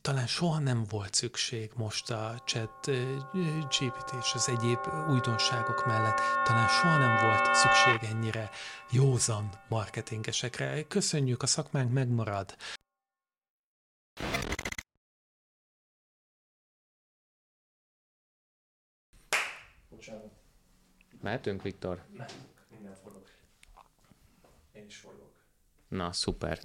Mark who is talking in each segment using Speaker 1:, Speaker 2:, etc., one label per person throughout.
Speaker 1: talán soha nem volt szükség most a chat GPT és az egyéb újdonságok mellett, talán soha nem volt szükség ennyire józan marketingesekre. Köszönjük, a szakmánk megmarad.
Speaker 2: Bocsánat.
Speaker 3: Mehetünk, Viktor?
Speaker 2: Mehetünk, minden forog. Én is forgok.
Speaker 3: Na, szuper.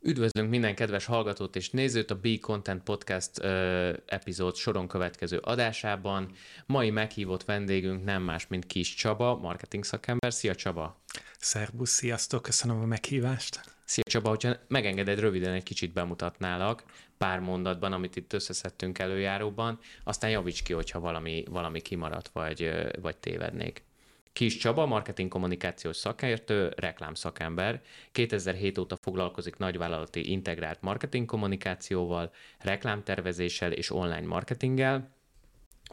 Speaker 3: Üdvözlünk minden kedves hallgatót és nézőt a B Content Podcast ö, epizód soron következő adásában. Mai meghívott vendégünk nem más, mint Kis Csaba, marketing szakember. Szia Csaba!
Speaker 1: Szerbusz, sziasztok, köszönöm a meghívást.
Speaker 3: Szia Csaba, hogyha megengeded, röviden egy kicsit bemutatnálak pár mondatban, amit itt összeszedtünk előjáróban, aztán javíts ki, hogyha valami, valami kimaradt vagy, vagy tévednék. Kis Csaba, marketing kommunikációs szakértő, reklám szakember. 2007 óta foglalkozik nagyvállalati integrált marketing kommunikációval, reklámtervezéssel és online marketinggel.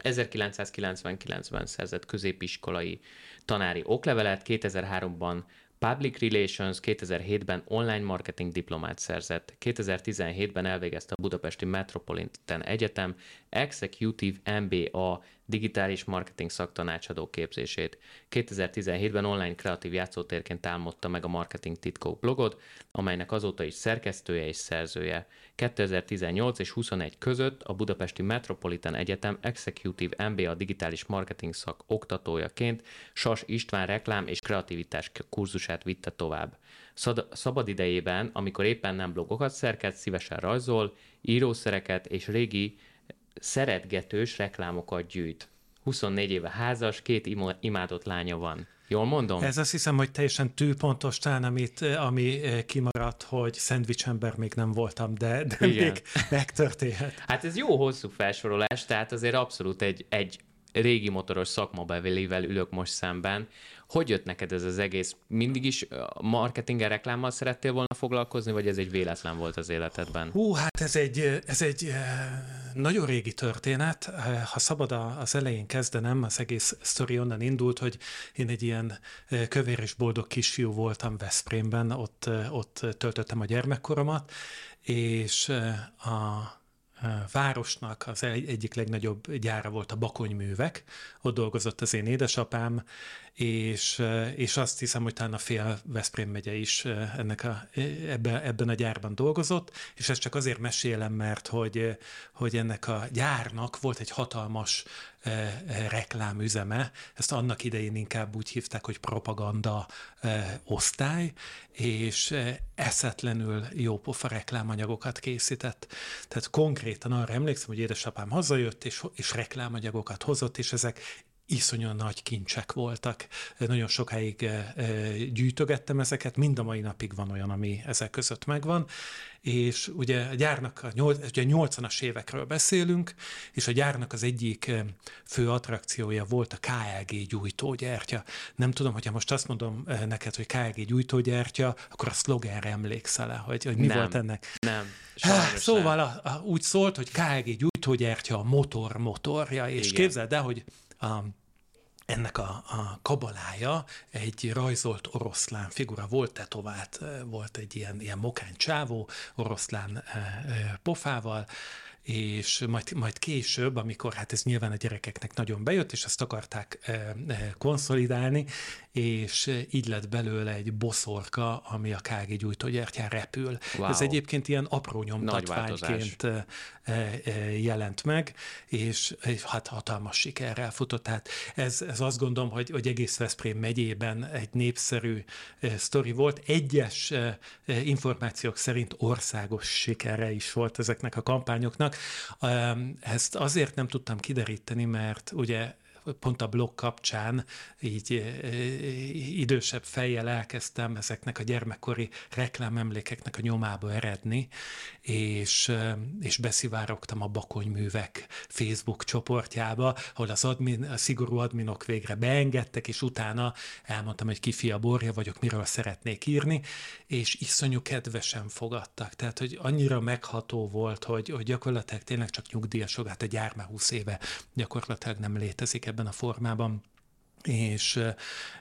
Speaker 3: 1999-ben szerzett középiskolai tanári oklevelet, 2003-ban Public Relations 2007-ben online marketing diplomát szerzett, 2017-ben elvégezte a Budapesti Metropolitan Egyetem Executive MBA digitális marketing szaktanácsadó képzését. 2017-ben online kreatív játszótérként álmodta meg a Marketing Titkó blogot, amelynek azóta is szerkesztője és szerzője. 2018 és 21 között a Budapesti Metropolitan Egyetem Executive MBA digitális marketing szak oktatójaként Sas István reklám és kreativitás kurzusát vitte tovább. Szabad idejében, amikor éppen nem blogokat szerkelt, szívesen rajzol, írószereket és régi szeretgetős reklámokat gyűjt. 24 éve házas, két imádott lánya van. Jól mondom?
Speaker 1: Ez azt hiszem, hogy teljesen tűpontos talán, amit, ami eh, kimaradt, hogy szendvicsember még nem voltam, de, de még megtörténhet.
Speaker 3: Hát ez jó hosszú felsorolás, tehát azért abszolút egy, egy régi motoros szakmabevélével ülök most szemben, hogy jött neked ez az egész? Mindig is marketinggel, reklámmal szerettél volna foglalkozni, vagy ez egy véletlen volt az életedben?
Speaker 1: Hú, hát ez egy, ez egy nagyon régi történet. Ha szabad az elején kezdenem, az egész sztori onnan indult, hogy én egy ilyen kövér és boldog kisfiú voltam Veszprémben, ott, ott töltöttem a gyermekkoromat, és a városnak az egyik legnagyobb gyára volt a Bakonyművek, ott dolgozott az én édesapám, és, és azt hiszem, hogy talán a fél Veszprém megye is ennek a, ebben, ebben a gyárban dolgozott, és ezt csak azért mesélem, mert hogy, hogy ennek a gyárnak volt egy hatalmas reklámüzeme, ezt annak idején inkább úgy hívták, hogy propaganda osztály, és eszetlenül jópofa reklámanyagokat készített. Tehát konkrétan arra emlékszem, hogy édesapám hazajött, és, és reklámanyagokat hozott, és ezek iszonyan nagy kincsek voltak. Nagyon sokáig eh, eh, gyűjtögettem ezeket, mind a mai napig van olyan, ami ezek között megvan, és ugye a gyárnak, a ugye 80-as évekről beszélünk, és a gyárnak az egyik eh, fő attrakciója volt a KLG gyújtógyertya. Nem tudom, hogyha most azt mondom neked, hogy KLG gyújtógyertya, akkor a szlogenre emlékszel-e, hogy, hogy mi
Speaker 3: nem,
Speaker 1: volt ennek?
Speaker 3: Nem,
Speaker 1: Szóval A, a, úgy szólt, hogy KLG gyújtógyertya a motor motorja, és Igen. képzeld el, hogy a, ennek a, a kabalája egy rajzolt oroszlán figura, volt tetovált, volt egy ilyen, ilyen mokány csávó, oroszlán e, e, pofával, és majd, majd később, amikor hát ez nyilván a gyerekeknek nagyon bejött, és ezt akarták konszolidálni, és így lett belőle egy boszorka, ami a KG gyújtógyertyán repül. Wow. Ez egyébként ilyen apró nyomtatványként e, e, jelent meg, és, hát hatalmas sikerrel futott. Tehát ez, ez azt gondolom, hogy, hogy egész Veszprém megyében egy népszerű sztori volt. Egyes információk szerint országos sikere is volt ezeknek a kampányoknak, ezt azért nem tudtam kideríteni, mert ugye pont a blog kapcsán így idősebb fejjel elkezdtem ezeknek a gyermekkori reklámemlékeknek a nyomába eredni, és, és beszivárogtam a Bakonyművek Facebook csoportjába, ahol az admin, a szigorú adminok végre beengedtek, és utána elmondtam, hogy ki fia borja vagyok, miről szeretnék írni, és iszonyú kedvesen fogadtak. Tehát, hogy annyira megható volt, hogy, hogy gyakorlatilag tényleg csak nyugdíjasok, hát a gyár már 20 éve gyakorlatilag nem létezik ebben a formában és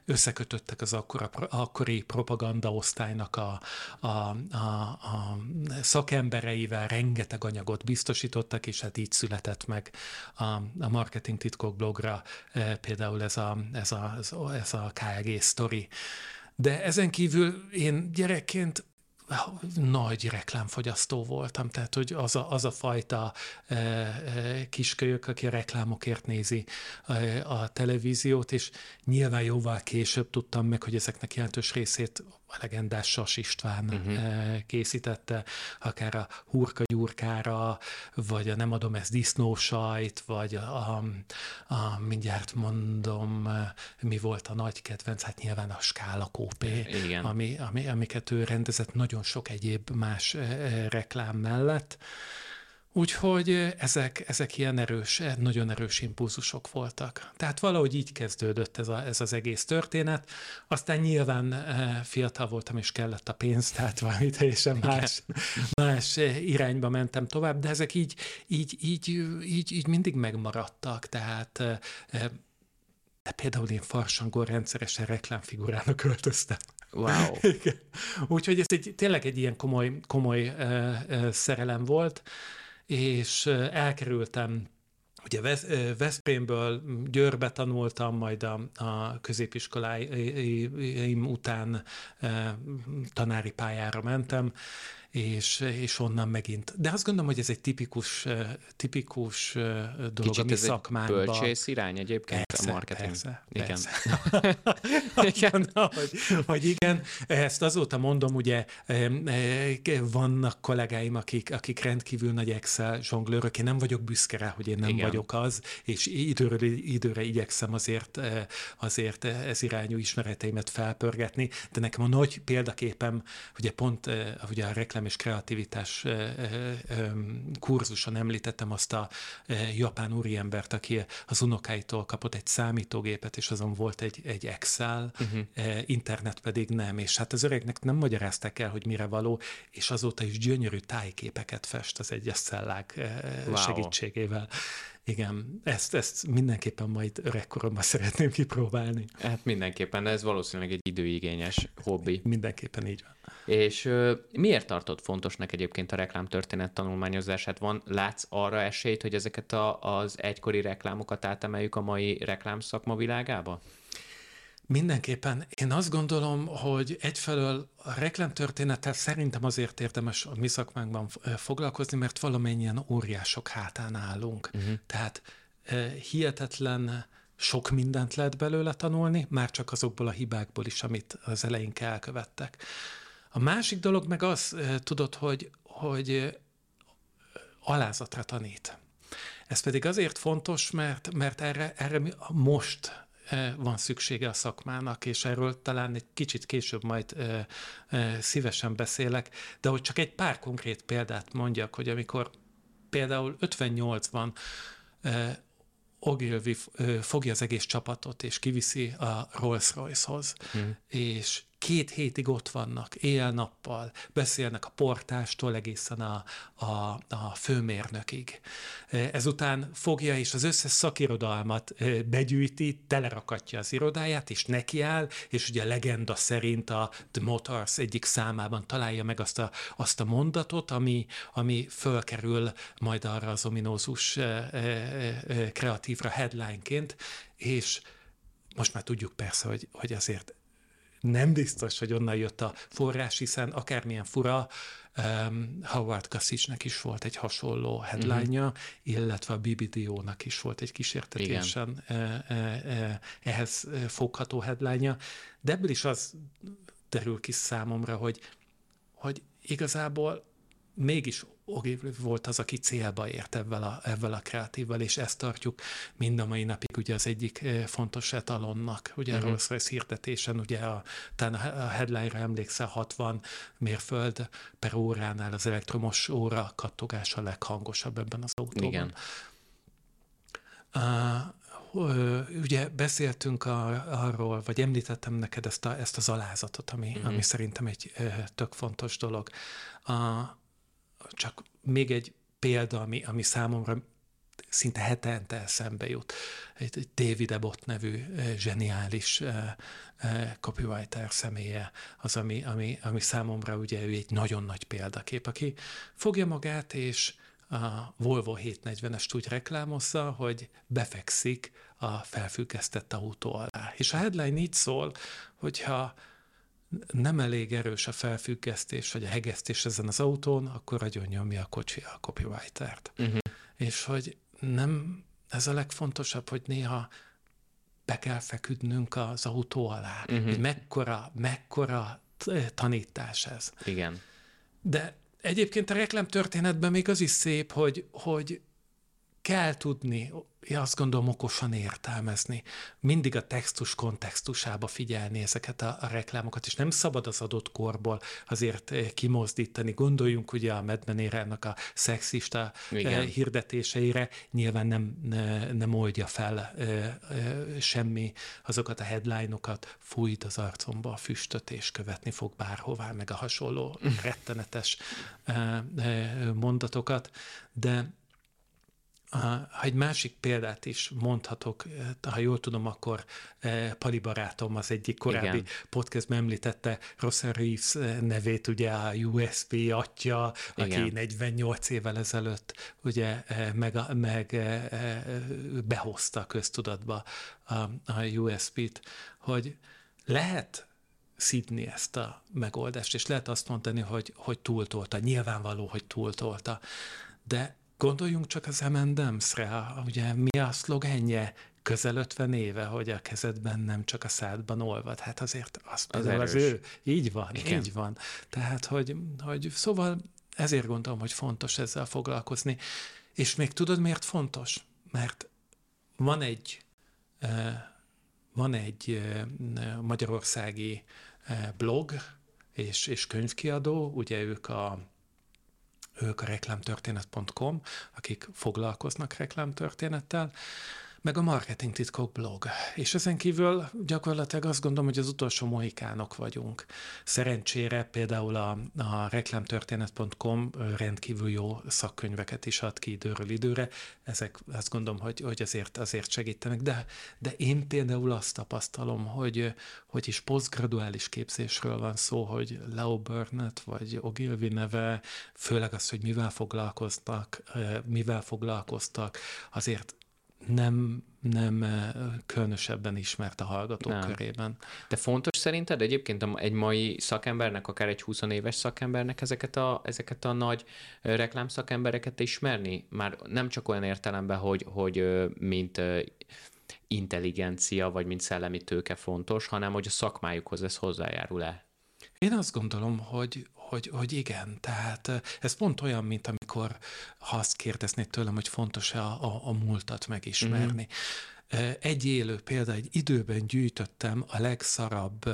Speaker 1: összekötöttek az akkora, akkori propagandaosztálynak a, a, a, a szakembereivel, rengeteg anyagot biztosítottak, és hát így született meg a, a marketing titkok blogra például ez a, ez a, ez a KG sztori. De ezen kívül én gyerekként nagy reklámfogyasztó voltam, tehát hogy az a, az a fajta e, e, kiskölyök, aki a reklámokért nézi e, a televíziót, és nyilván jóval később tudtam meg, hogy ezeknek jelentős részét a legendás Sas István uh-huh. készítette, akár a Hurka Gyurkára, vagy a Nem adom ezt disznósajt, vagy a, a, a mindjárt mondom, mi volt a nagy kedvenc, hát nyilván a Skála Kópé, Ami, ami, amiket ő rendezett nagyon sok egyéb más eh, reklám mellett. Úgyhogy ezek, ezek ilyen erős, nagyon erős impulzusok voltak. Tehát valahogy így kezdődött ez, a, ez az egész történet. Aztán nyilván fiatal voltam, és kellett a pénz, tehát valami teljesen más, más irányba mentem tovább, de ezek így, így, így, így, így mindig megmaradtak. Tehát de például én farsangol rendszeresen reklámfigurának költöztem.
Speaker 3: Wow.
Speaker 1: Úgyhogy ez egy, tényleg egy ilyen komoly, komoly uh, uh, szerelem volt és elkerültem Ugye Veszprémből Győrbe tanultam, majd a, a középiskoláim után tanári pályára mentem, és, és onnan megint. De azt gondolom, hogy ez egy tipikus, tipikus dolog Kicsit a mi
Speaker 3: ez szakmánkban. Egy bölcsész irány egyébként persze, a marketing.
Speaker 1: Persze, igen. Persze. igen, hogy, hogy igen, ezt azóta mondom, ugye vannak kollégáim, akik, akik rendkívül nagy Excel zsonglőrök, én nem vagyok büszke rá, hogy én nem igen. vagyok az, és időről időre igyekszem azért, azért ez irányú ismereteimet felpörgetni, de nekem a nagy példaképem, ugye pont ugye a reklám és kreativitás kurzuson említettem azt a japán úriembert, aki az unokáitól kapott egy számítógépet, és azon volt egy, egy Excel, uh-huh. internet pedig nem, és hát az öregnek nem magyarázták el, hogy mire való, és azóta is gyönyörű tájképeket fest az egyes szellák wow. segítségével. Igen, ezt, ezt mindenképpen majd öregkoromban szeretném kipróbálni.
Speaker 3: Hát mindenképpen, ez valószínűleg egy időigényes hobbi.
Speaker 1: Mindenképpen így van.
Speaker 3: És ö, miért tartott fontosnak egyébként a reklámtörténet tanulmányozását? Van, látsz arra esélyt, hogy ezeket a, az egykori reklámokat átemeljük a mai reklámszakma világába?
Speaker 1: Mindenképpen. Én azt gondolom, hogy egyfelől a reklámtörténettel szerintem azért érdemes a mi szakmánkban foglalkozni, mert valamennyien óriások hátán állunk. Uh-huh. Tehát hihetetlen sok mindent lehet belőle tanulni, már csak azokból a hibákból is, amit az eleink elkövettek. A másik dolog meg az, tudod, hogy, hogy alázatra tanít. Ez pedig azért fontos, mert, mert erre, erre most van szüksége a szakmának, és erről talán egy kicsit később majd szívesen beszélek, de hogy csak egy pár konkrét példát mondjak, hogy amikor például 58-ban Ogilvy fogja az egész csapatot, és kiviszi a Rolls-Royce-hoz, hmm. és két hétig ott vannak, éjjel-nappal, beszélnek a portástól egészen a, a, a főmérnökig. Ezután fogja és az összes szakirodalmat begyűjti, telerakatja az irodáját, és nekiáll, és ugye a legenda szerint a The Motors egyik számában találja meg azt a, azt a mondatot, ami, ami fölkerül majd arra az ominózus kreatívra headlineként, és most már tudjuk persze, hogy, hogy azért nem biztos, hogy onnan jött a forrás, hiszen akármilyen fura, um, Howard Kassicsnek is volt egy hasonló headline uh-huh. illetve a BBDO-nak is volt egy kísértetésen e, e, e, ehhez fogható headline de ebből is az derül ki számomra, hogy, hogy igazából mégis Ogilvy volt az, aki célba ért ebben a, ebben a kreatívval, és ezt tartjuk mind a mai napig ugye az egyik eh, fontos etalonnak, ugye uh-huh. a Rolls Royce hirdetésen, ugye a, talán a headline-ra emlékszel 60 mérföld per óránál az elektromos óra kattogás a leghangosabb ebben az autóban. Igen. Uh, ugye beszéltünk a, arról, vagy említettem neked ezt, a, ezt az alázatot, ami, uh-huh. ami szerintem egy uh, tök fontos dolog. Uh, csak még egy példa, ami, ami számomra szinte hetente eszembe jut. Egy, egy David Abbott nevű zseniális copywriter személye az, ami, ami, ami számomra ugye ő egy nagyon nagy példakép, aki fogja magát, és a Volvo 740-est úgy reklámozza, hogy befekszik a felfüggesztett autó alá. És a headline így szól, hogyha nem elég erős a felfüggesztés, vagy a hegesztés ezen az autón, akkor agyon nyomja a kocsi a copywritert. Uh-huh. És hogy nem ez a legfontosabb, hogy néha be kell feküdnünk az autó alá. Uh-huh. Hogy mekkora, mekkora tanítás ez.
Speaker 3: Igen.
Speaker 1: De egyébként a reklámtörténetben még az is szép, hogy, hogy kell tudni, én azt gondolom okosan értelmezni, mindig a textus kontextusába figyelni ezeket a, a reklámokat, és nem szabad az adott korból azért eh, kimozdítani. Gondoljunk ugye a Medmenére a szexista eh, Igen. hirdetéseire, nyilván nem, nem oldja fel eh, semmi azokat a headline-okat, fújt az arcomba a füstöt, és követni fog bárhová, meg a hasonló rettenetes mondatokat, de ha egy másik példát is mondhatok, ha jól tudom, akkor eh, Pali barátom az egyik korábbi Igen. podcastben említette Russell Reeves eh, nevét, ugye a USB atya, Igen. aki 48 évvel ezelőtt ugye eh, meg, meg behozta a köztudatba a, a USB-t, hogy lehet szidni ezt a megoldást, és lehet azt mondani, hogy, hogy túltolta. Nyilvánvaló, hogy túltolta. De Gondoljunk csak az M&M's-re, ugye mi a szlogenje közel 50 éve, hogy a kezedben nem csak a szádban olvad. Hát azért az, az, az ő. Így van, Igen. így van. Tehát, hogy, hogy szóval ezért gondolom, hogy fontos ezzel foglalkozni. És még tudod, miért fontos? Mert van egy, van egy magyarországi blog és, és könyvkiadó, ugye ők a ők a reklámtörténet.com, akik foglalkoznak reklámtörténettel, meg a Marketing Titkok blog. És ezen kívül gyakorlatilag azt gondolom, hogy az utolsó mohikánok vagyunk. Szerencsére például a, a reklámtörténet.com rendkívül jó szakkönyveket is ad ki időről időre. Ezek azt gondolom, hogy, hogy azért, azért segítenek. De, de én például azt tapasztalom, hogy, hogy is posztgraduális képzésről van szó, hogy Leo Burnett vagy Ogilvy neve, főleg az, hogy mivel foglalkoztak, mivel foglalkoztak, azért nem, nem különösebben ismert a hallgatók nem. körében.
Speaker 3: De fontos szerinted egyébként egy mai szakembernek, akár egy 20 éves szakembernek ezeket a, ezeket a nagy reklámszakembereket ismerni? Már nem csak olyan értelemben, hogy, hogy mint intelligencia, vagy mint szellemi tőke fontos, hanem hogy a szakmájukhoz ez hozzájárul-e?
Speaker 1: Én azt gondolom, hogy, hogy, hogy igen, tehát ez pont olyan, mint amikor ha azt kérdeznéd tőlem, hogy fontos-e a, a, a múltat megismerni. Mm-hmm. Egy élő példa, egy időben gyűjtöttem a legszarabb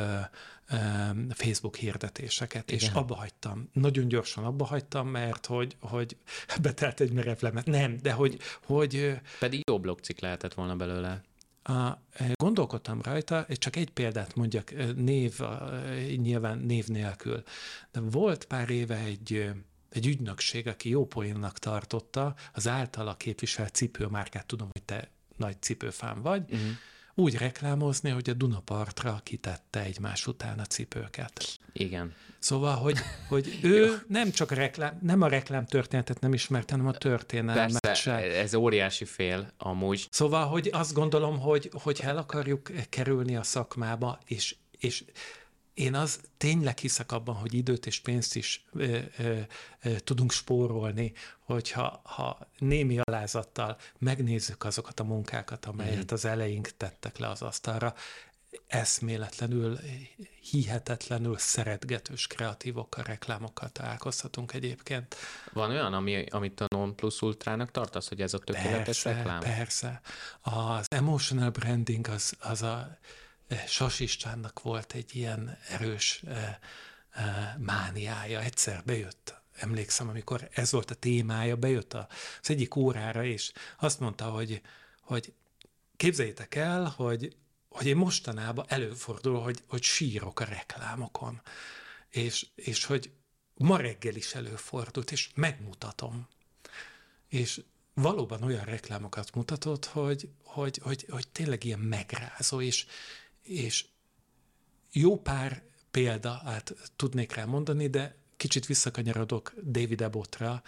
Speaker 1: Facebook hirdetéseket, Igen. és abba hagytam. Nagyon gyorsan abba hagytam, mert hogy, hogy betelt egy merevlemet. Nem, de hogy, hogy...
Speaker 3: Pedig jó blogcikk lehetett volna belőle.
Speaker 1: A, gondolkodtam rajta, és csak egy példát mondjak, név, nyilván név nélkül. De volt pár éve egy, egy ügynökség, aki jó poénnak tartotta az általa képviselt cipőmárkát, tudom, hogy te nagy cipőfán vagy, uh-huh úgy reklámozni, hogy a Dunapartra kitette egymás után a cipőket.
Speaker 3: Igen.
Speaker 1: Szóval, hogy, hogy ő nem csak a reklám, nem a reklám történetet nem ismert, hanem a történelmet
Speaker 3: Persze, se. ez óriási fél amúgy.
Speaker 1: Szóval, hogy azt gondolom, hogy, hogy el akarjuk kerülni a szakmába, és, és én az tényleg hiszek abban, hogy időt és pénzt is ö, ö, ö, tudunk spórolni, hogyha ha némi alázattal megnézzük azokat a munkákat, amelyet mm. az eleink tettek le az asztalra, eszméletlenül, hihetetlenül szeretgetős kreatívokkal, reklámokkal találkozhatunk egyébként.
Speaker 3: Van olyan, ami, amit a non plus ultrának tartasz, hogy ez a tökéletes
Speaker 1: persze,
Speaker 3: reklám?
Speaker 1: Persze. Az emotional branding az, az a Sas Istvánnak volt egy ilyen erős mániája. Egyszer bejött emlékszem, amikor ez volt a témája, bejött az egyik órára, és azt mondta, hogy, hogy képzeljétek el, hogy, hogy én mostanában előfordul, hogy, hogy sírok a reklámokon, és, és hogy ma reggel is előfordult, és megmutatom. És valóban olyan reklámokat mutatott, hogy, hogy, hogy, hogy tényleg ilyen megrázó, és, és jó pár példa, hát tudnék rá mondani, de kicsit visszakanyarodok David Abbottra,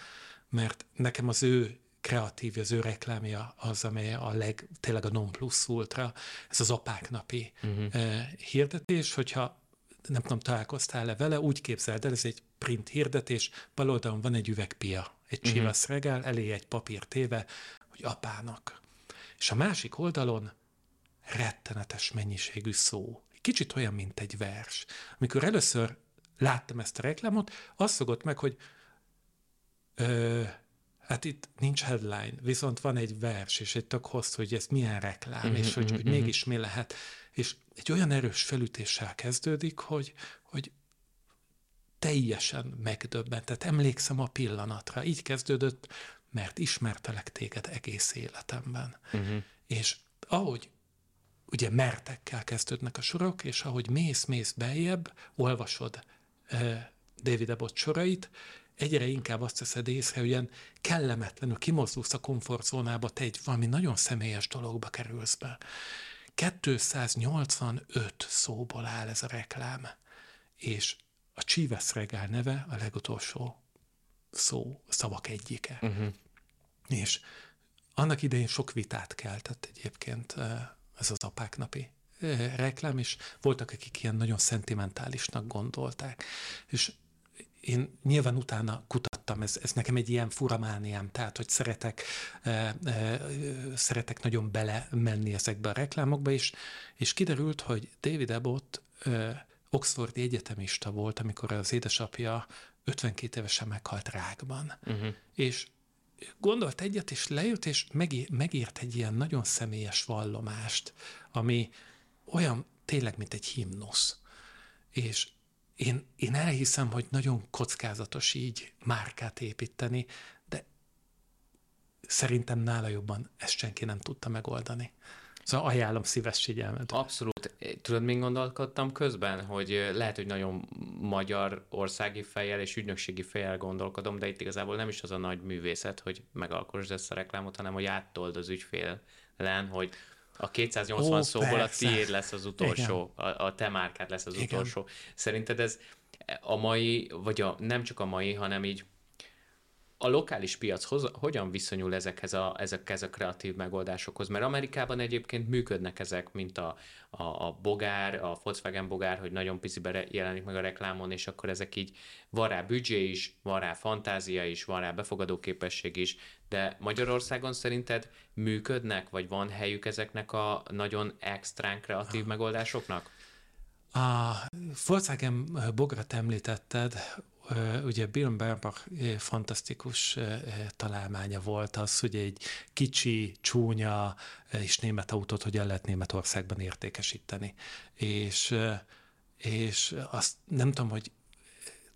Speaker 1: mert nekem az ő kreatív, az ő reklámja az, amely a leg, tényleg a non plus ultra, ez az apák napi uh-huh. hirdetés, hogyha nem tudom, találkoztál-e vele, úgy képzeld el, ez egy print hirdetés, bal oldalon van egy üvegpia, egy uh-huh. elé egy papír téve, hogy apának. És a másik oldalon rettenetes mennyiségű szó. Kicsit olyan, mint egy vers. Amikor először láttam ezt a reklámot, azt szokott meg, hogy ö, hát itt nincs headline, viszont van egy vers, és egy tök hosszú, hogy ez milyen reklám, uh-huh, és hogy, uh-huh. hogy mégis mi lehet. És egy olyan erős felütéssel kezdődik, hogy, hogy teljesen megdöbbent. Tehát emlékszem a pillanatra. Így kezdődött, mert ismertelek téged egész életemben. Uh-huh. És ahogy ugye mertekkel kezdődnek a sorok, és ahogy mész-mész beljebb, olvasod uh, David Abbott sorait, egyre inkább azt teszed észre, hogy ilyen kellemetlenül kimozdulsz a komfortzónába, te egy valami nagyon személyes dologba kerülsz be. 285 szóból áll ez a reklám, és a Chivas regál neve a legutolsó szó, szavak egyike. Uh-huh. És annak idején sok vitát keltett egyébként ez az apák napi reklám, és voltak, akik ilyen nagyon szentimentálisnak gondolták. És én nyilván utána kutattam, ez, ez nekem egy ilyen furamániám, tehát, hogy szeretek, e, e, szeretek nagyon bele menni ezekbe a reklámokba, és, és kiderült, hogy David Abbott e, Oxfordi egyetemista volt, amikor az édesapja 52 évesen meghalt rákban. Uh-huh. És gondolt egyet, és lejött, és megírt egy ilyen nagyon személyes vallomást, ami olyan tényleg, mint egy himnusz. És én, én elhiszem, hogy nagyon kockázatos így márkát építeni, de szerintem nála jobban ezt senki nem tudta megoldani. Szóval ajánlom szíves figyelmet.
Speaker 3: Abszolút. Tudod, még gondolkodtam közben, hogy lehet, hogy nagyon magyar országi fejjel és ügynökségi fejjel gondolkodom, de itt igazából nem is az a nagy művészet, hogy megalkosd ezt a reklámot, hanem hogy áttold az ügyfélen, hogy a 280 Ó, szóból persze. a tiéd lesz az utolsó, a, a te márkád lesz az Igen. utolsó. Szerinted ez a mai, vagy a, nem csak a mai, hanem így a lokális piac hogyan viszonyul ezekhez a, ezekhez a kreatív megoldásokhoz? Mert Amerikában egyébként működnek ezek, mint a, a, a bogár, a Volkswagen bogár, hogy nagyon picibe jelenik meg a reklámon, és akkor ezek így van rá büdzsé is, van rá fantázia is, van rá befogadó képesség is, de Magyarországon szerinted működnek, vagy van helyük ezeknek a nagyon extrán kreatív megoldásoknak?
Speaker 1: A Volkswagen bograt említetted, ugye Bill Bernbach fantasztikus találmánya volt az, hogy egy kicsi, csúnya és német autót hogyan lehet Németországban értékesíteni. És, és azt nem tudom, hogy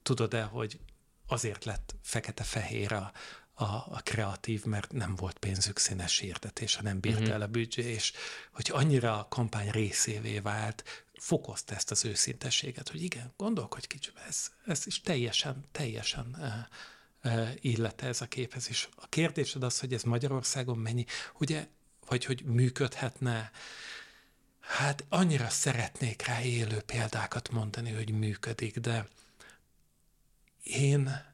Speaker 1: tudod-e, hogy azért lett fekete-fehér a, a, a kreatív, mert nem volt pénzük színes hirdetés, nem bírta uh-huh. el a büdzsé, és hogy annyira a kampány részévé vált, fokozta ezt az őszintességet, hogy igen, gondolkodj kicsit, ez, ez is teljesen, teljesen uh, illete ez a képhez. És a kérdésed az, hogy ez Magyarországon mennyi, ugye, vagy hogy működhetne, hát annyira szeretnék rá élő példákat mondani, hogy működik, de én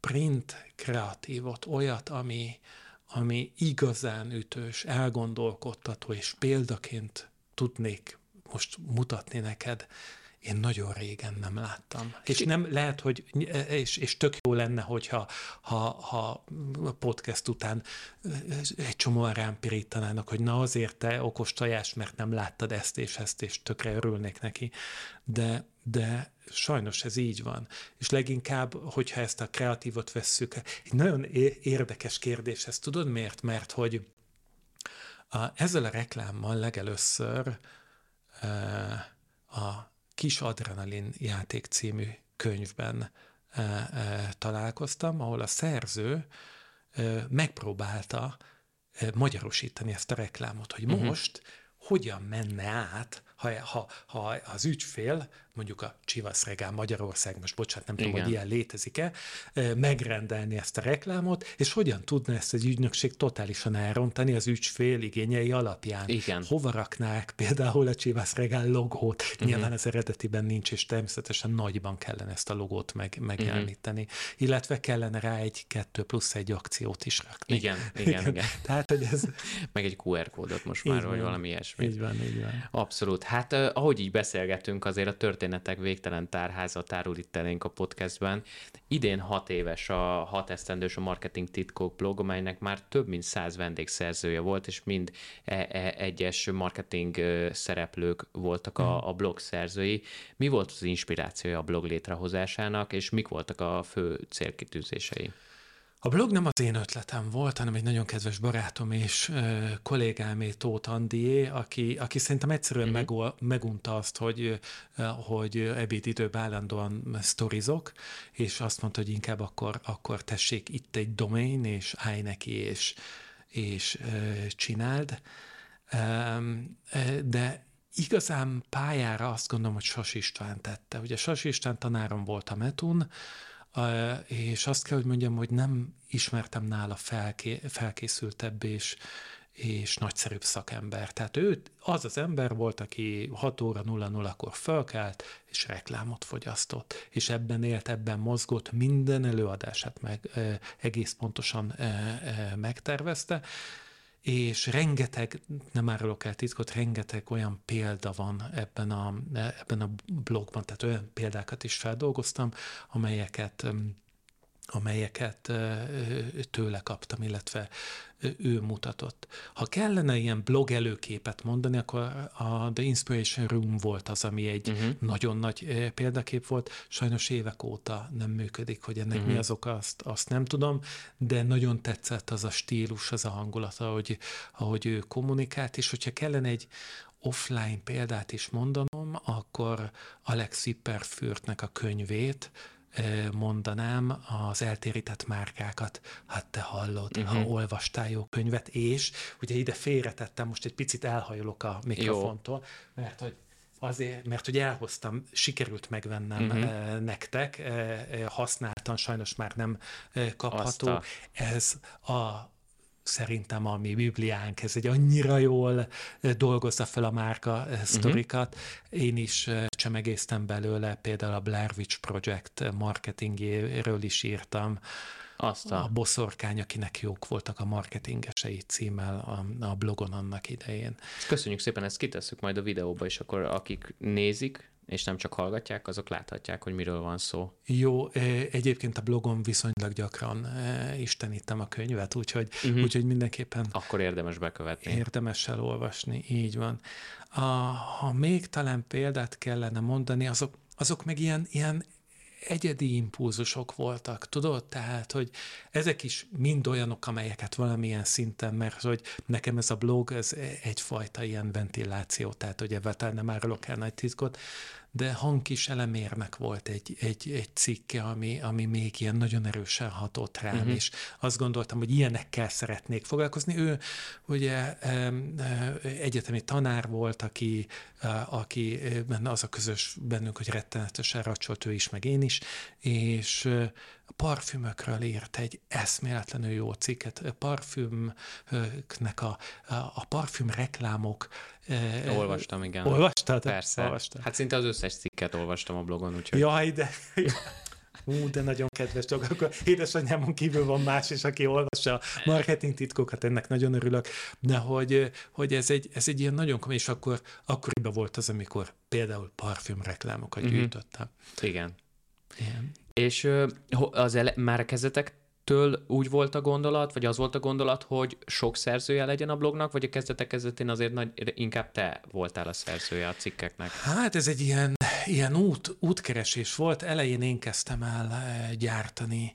Speaker 1: print kreatívot, olyat, ami, ami igazán ütős, elgondolkodtató és példaként tudnék most mutatni neked, én nagyon régen nem láttam. És nem lehet, hogy, és, és tök jó lenne, hogyha ha, ha a podcast után egy csomóan rám pirítanának, hogy na azért te okos tojás, mert nem láttad ezt és ezt, és tökre örülnék neki. De, de sajnos ez így van. És leginkább, hogyha ezt a kreatívot vesszük, egy nagyon érdekes kérdés, ezt tudod miért? Mert hogy a, ezzel a reklámmal legelőször a Kis Adrenalin játék című könyvben találkoztam, ahol a szerző megpróbálta magyarosítani ezt a reklámot, hogy uh-huh. most hogyan menne át, ha, ha, ha az ügyfél mondjuk a Chivas Regál Magyarország, most bocsánat, nem tudom,
Speaker 3: Igen.
Speaker 1: hogy ilyen létezik-e, megrendelni ezt a reklámot, és hogyan tudna ezt egy ügynökség totálisan elrontani az ügyfél igényei alapján.
Speaker 3: Igen.
Speaker 1: Hova raknák például a Chivas Regál logót? Nyilván az eredetiben nincs, és természetesen nagyban kellene ezt a logót meg, megjeleníteni. Illetve kellene rá egy kettő plusz egy akciót is rakni.
Speaker 3: Igen, igen, igen.
Speaker 1: Tehát, hogy ez...
Speaker 3: Meg egy QR kódot most már, vagy valami ilyesmi.
Speaker 1: Így van, így van.
Speaker 3: Abszolút. Hát ahogy így beszélgetünk, azért a történetek végtelen tárháza tárul itt elénk a podcastben. Idén hat éves a hat esztendős a Marketing Titkok blog, amelynek már több mint száz vendégszerzője volt, és mind e- e- egyes marketing szereplők voltak a, a blog szerzői. Mi volt az inspirációja a blog létrehozásának, és mik voltak a fő célkitűzései?
Speaker 1: A blog nem az én ötletem volt, hanem egy nagyon kedves barátom és ö, kollégámé Tóth Andié, aki, aki szerintem egyszerűen
Speaker 3: Mhm.
Speaker 1: uh-huh. meg, megunta azt, hogy, ö, hogy ebédidőben állandóan sztorizok, és azt mondta, hogy inkább akkor, akkor tessék itt egy domain, és állj neki, és, és ö, csináld. De igazán pályára azt gondolom, hogy Sas István tette. Ugye Sas István tanárom volt a Metun, és azt kell, hogy mondjam, hogy nem ismertem nála felké, felkészültebb és, és nagyszerűbb szakember. Tehát ő az az ember volt, aki 6 óra 00-kor fölkelt, és reklámot fogyasztott, és ebben élt, ebben mozgott, minden előadását meg egész pontosan megtervezte, és rengeteg, nem árulok el titkot, rengeteg olyan példa van ebben a, ebben a blogban, tehát olyan példákat is feldolgoztam, amelyeket amelyeket tőle kaptam, illetve ő mutatott. Ha kellene ilyen blog előképet mondani, akkor a The Inspiration Room volt az, ami egy uh-huh. nagyon nagy példakép volt. Sajnos évek óta nem működik, hogy ennek uh-huh. mi az oka, azt, azt nem tudom, de nagyon tetszett az a stílus, az a hangulat, ahogy, ahogy ő kommunikált, és hogyha kellene egy offline példát is mondanom, akkor Alex Zipperfürtnek a könyvét, mondanám az eltérített márkákat. Hát te hallod, uh-huh. ha olvastál jó könyvet, és ugye ide félretettem, most egy picit elhajolok a mikrofontól, jó. mert hogy Azért, mert hogy elhoztam, sikerült megvennem uh-huh. nektek, használtan sajnos már nem kapható. A... Ez a szerintem a mi bibliánk, ez egy annyira jól dolgozza fel a márka sztorikat. Uh-huh. Én is csemegéztem belőle, például a Blair Witch Project marketingéről is írtam.
Speaker 3: Azt a...
Speaker 1: a boszorkány, akinek jók voltak a marketingesei címmel a, a blogon annak idején.
Speaker 3: Köszönjük szépen, ezt kitesszük majd a videóba, és akkor akik nézik, és nem csak hallgatják, azok láthatják, hogy miről van szó.
Speaker 1: Jó, egyébként a blogon viszonylag gyakran istenítem a könyvet, úgyhogy, uh-huh. úgyhogy mindenképpen...
Speaker 3: Akkor érdemes bekövetni.
Speaker 1: Érdemes elolvasni, így van. A, ha még talán példát kellene mondani, azok, azok meg ilyen, ilyen egyedi impulzusok voltak, tudod? Tehát, hogy ezek is mind olyanok, amelyeket valamilyen szinten, mert hogy nekem ez a blog, ez egyfajta ilyen ventiláció, tehát hogy ebben nem árulok el nagy titkot, de hangkis elemérnek volt egy, egy, egy cikke, ami, ami még ilyen nagyon erősen hatott rám, uh-huh. és azt gondoltam, hogy ilyenekkel szeretnék foglalkozni. Ő ugye egyetemi tanár volt, aki, aki benne az a közös bennünk, hogy rettenetesen racsolt ő is, meg én is, és parfümökről írt egy eszméletlenül jó cikket. A parfümnek a, a, parfüm reklámok.
Speaker 3: Olvastam, igen.
Speaker 1: Olvastad?
Speaker 3: Persze.
Speaker 1: Olvastad.
Speaker 3: Hát szinte az összes cikket olvastam a blogon, úgyhogy...
Speaker 1: Jaj, de... Ú, de nagyon kedves dolog. Akkor édesanyámon kívül van más is, aki olvassa a marketing titkokat, ennek nagyon örülök. De hogy, hogy ez, egy, ez egy ilyen nagyon komoly, és akkor, akkoriban volt az, amikor például parfüm reklámokat mm-hmm. gyűjtöttem.
Speaker 3: Igen.
Speaker 1: Igen.
Speaker 3: És az ele- már kezdetektől úgy volt a gondolat, vagy az volt a gondolat, hogy sok szerzője legyen a blognak, vagy a kezdetek kezdetén azért nagy, inkább te voltál a szerzője a cikkeknek?
Speaker 1: Hát ez egy ilyen, ilyen út, útkeresés volt. Elején én kezdtem el gyártani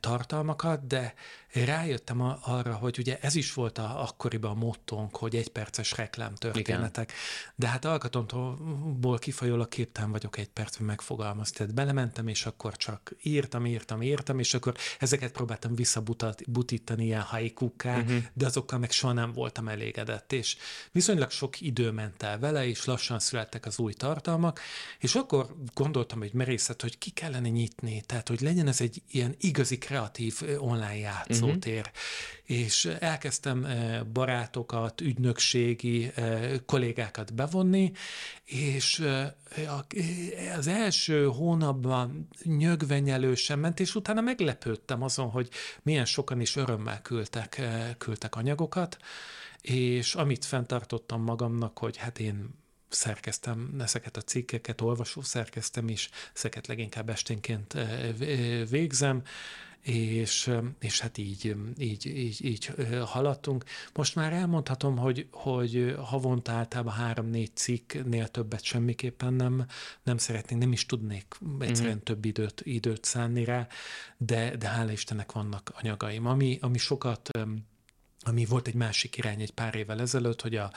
Speaker 1: tartalmakat, de rájöttem arra, hogy ugye ez is volt a, akkoriban a mottónk, hogy egy perces reklámtörténetek. Igen. De hát alkatomból kifolyólag képtelen vagyok egy percben megfogalmazni. Tehát belementem, és akkor csak írtam, írtam, írtam, és akkor ezeket próbáltam visszabutítani ilyen haikukká, uh-huh. Mhm. de azokkal meg soha nem voltam elégedett. És viszonylag sok idő ment el vele, és lassan születtek az új tartalmak, és akkor gondoltam, hogy merészet, hogy ki kellene nyitni, tehát hogy legyen ez egy ilyen igazi kreatív online játszó játszótér. Uh-huh. És elkezdtem eh, barátokat, ügynökségi eh, kollégákat bevonni, és eh, az első hónapban nyögvenyelősen ment, és utána meglepődtem azon, hogy milyen sokan is örömmel küldtek, küldtek anyagokat, és amit fenntartottam magamnak, hogy hát én szerkeztem ezeket a cikkeket, olvasó szerkeztem is, ezeket leginkább esténként végzem, és, és hát így, így, így, így haladtunk. Most már elmondhatom, hogy, hogy havonta általában három-négy cikknél többet semmiképpen nem, nem szeretnénk, nem is tudnék egyszerűen mm-hmm. több időt, időt szánni rá, de, de hála Istennek vannak anyagaim. Ami, ami sokat ami volt egy másik irány egy pár évvel ezelőtt, hogy a,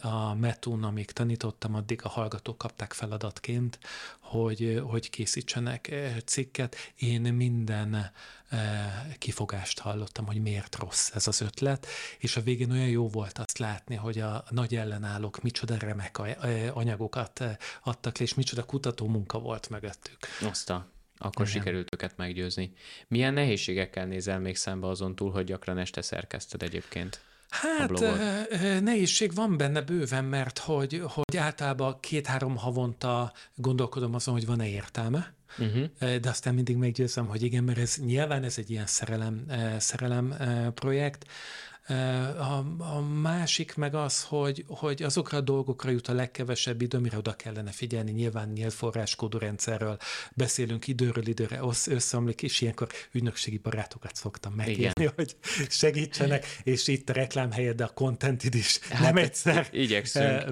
Speaker 1: a Metun, amíg tanítottam, addig a hallgatók kapták feladatként, hogy, hogy készítsenek eh, cikket. Én minden eh, kifogást hallottam, hogy miért rossz ez az ötlet, és a végén olyan jó volt azt látni, hogy a nagy ellenállók micsoda remek eh, anyagokat adtak le, és micsoda kutató munka volt mögöttük.
Speaker 3: Azt a akkor Igen. sikerült őket meggyőzni. Milyen nehézségekkel nézel még szembe azon túl, hogy gyakran este szerkeszted egyébként?
Speaker 1: Hát nehézség van benne bőven, mert hogy, hogy általában két-három havonta gondolkodom azon, hogy van-e értelme, uh-huh. de aztán mindig meggyőzem, hogy igen, mert ez nyilván ez egy ilyen szerelem, szerelem projekt, a, a másik meg az, hogy, hogy azokra a dolgokra jut a legkevesebb idő, amire oda kellene figyelni. Nyilván nyilvforráskódú rendszerről beszélünk időről időre, összeomlik, és ilyenkor ügynökségi barátokat szoktam megkérni, Igen. hogy segítsenek, és itt a reklám helyett, de a contentid is hát, nem egyszer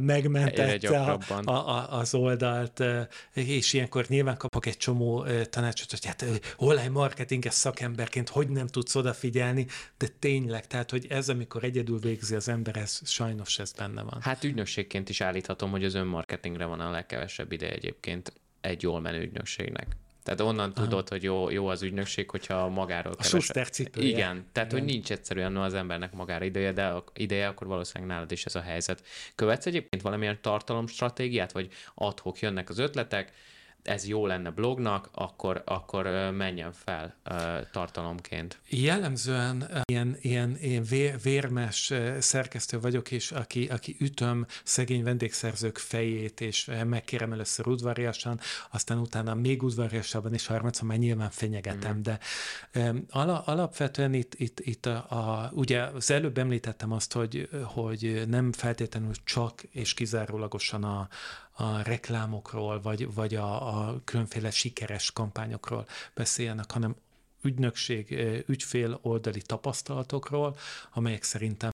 Speaker 1: megmentette a, a, a, az oldalt, és ilyenkor nyilván kapok egy csomó tanácsot, hogy hát online marketinges szakemberként hogy nem tudsz odafigyelni, de tényleg, tehát, hogy ez, amikor egyedül végzi az ember, ez sajnos ez benne van.
Speaker 3: Hát ügynökségként is állíthatom, hogy az önmarketingre van a legkevesebb ide egyébként egy jól menő ügynökségnek. Tehát onnan Aha. tudod, hogy jó, jó az ügynökség, hogyha magáról
Speaker 1: A suster cipője.
Speaker 3: Igen, tehát Igen. hogy nincs egyszerűen az embernek magára ideje, de ideje, akkor valószínűleg nálad is ez a helyzet. Követsz egyébként valamilyen tartalomstratégiát, vagy adhok jönnek az ötletek, ez jó lenne blognak, akkor, akkor menjen fel tartalomként.
Speaker 1: Jellemzően ilyen, ilyen, ilyen vér, vérmes szerkesztő vagyok, és aki, aki ütöm szegény vendégszerzők fejét, és megkérem először udvariasan, aztán utána még udvariasabban, és harmadszor már nyilván fenyegetem, mm. de ala, alapvetően itt, itt, itt a, a, ugye az előbb említettem azt, hogy, hogy nem feltétlenül csak és kizárólagosan a, a reklámokról, vagy, vagy a, a különféle sikeres kampányokról beszéljenek, hanem ügynökség, ügyfél oldali tapasztalatokról, amelyek szerintem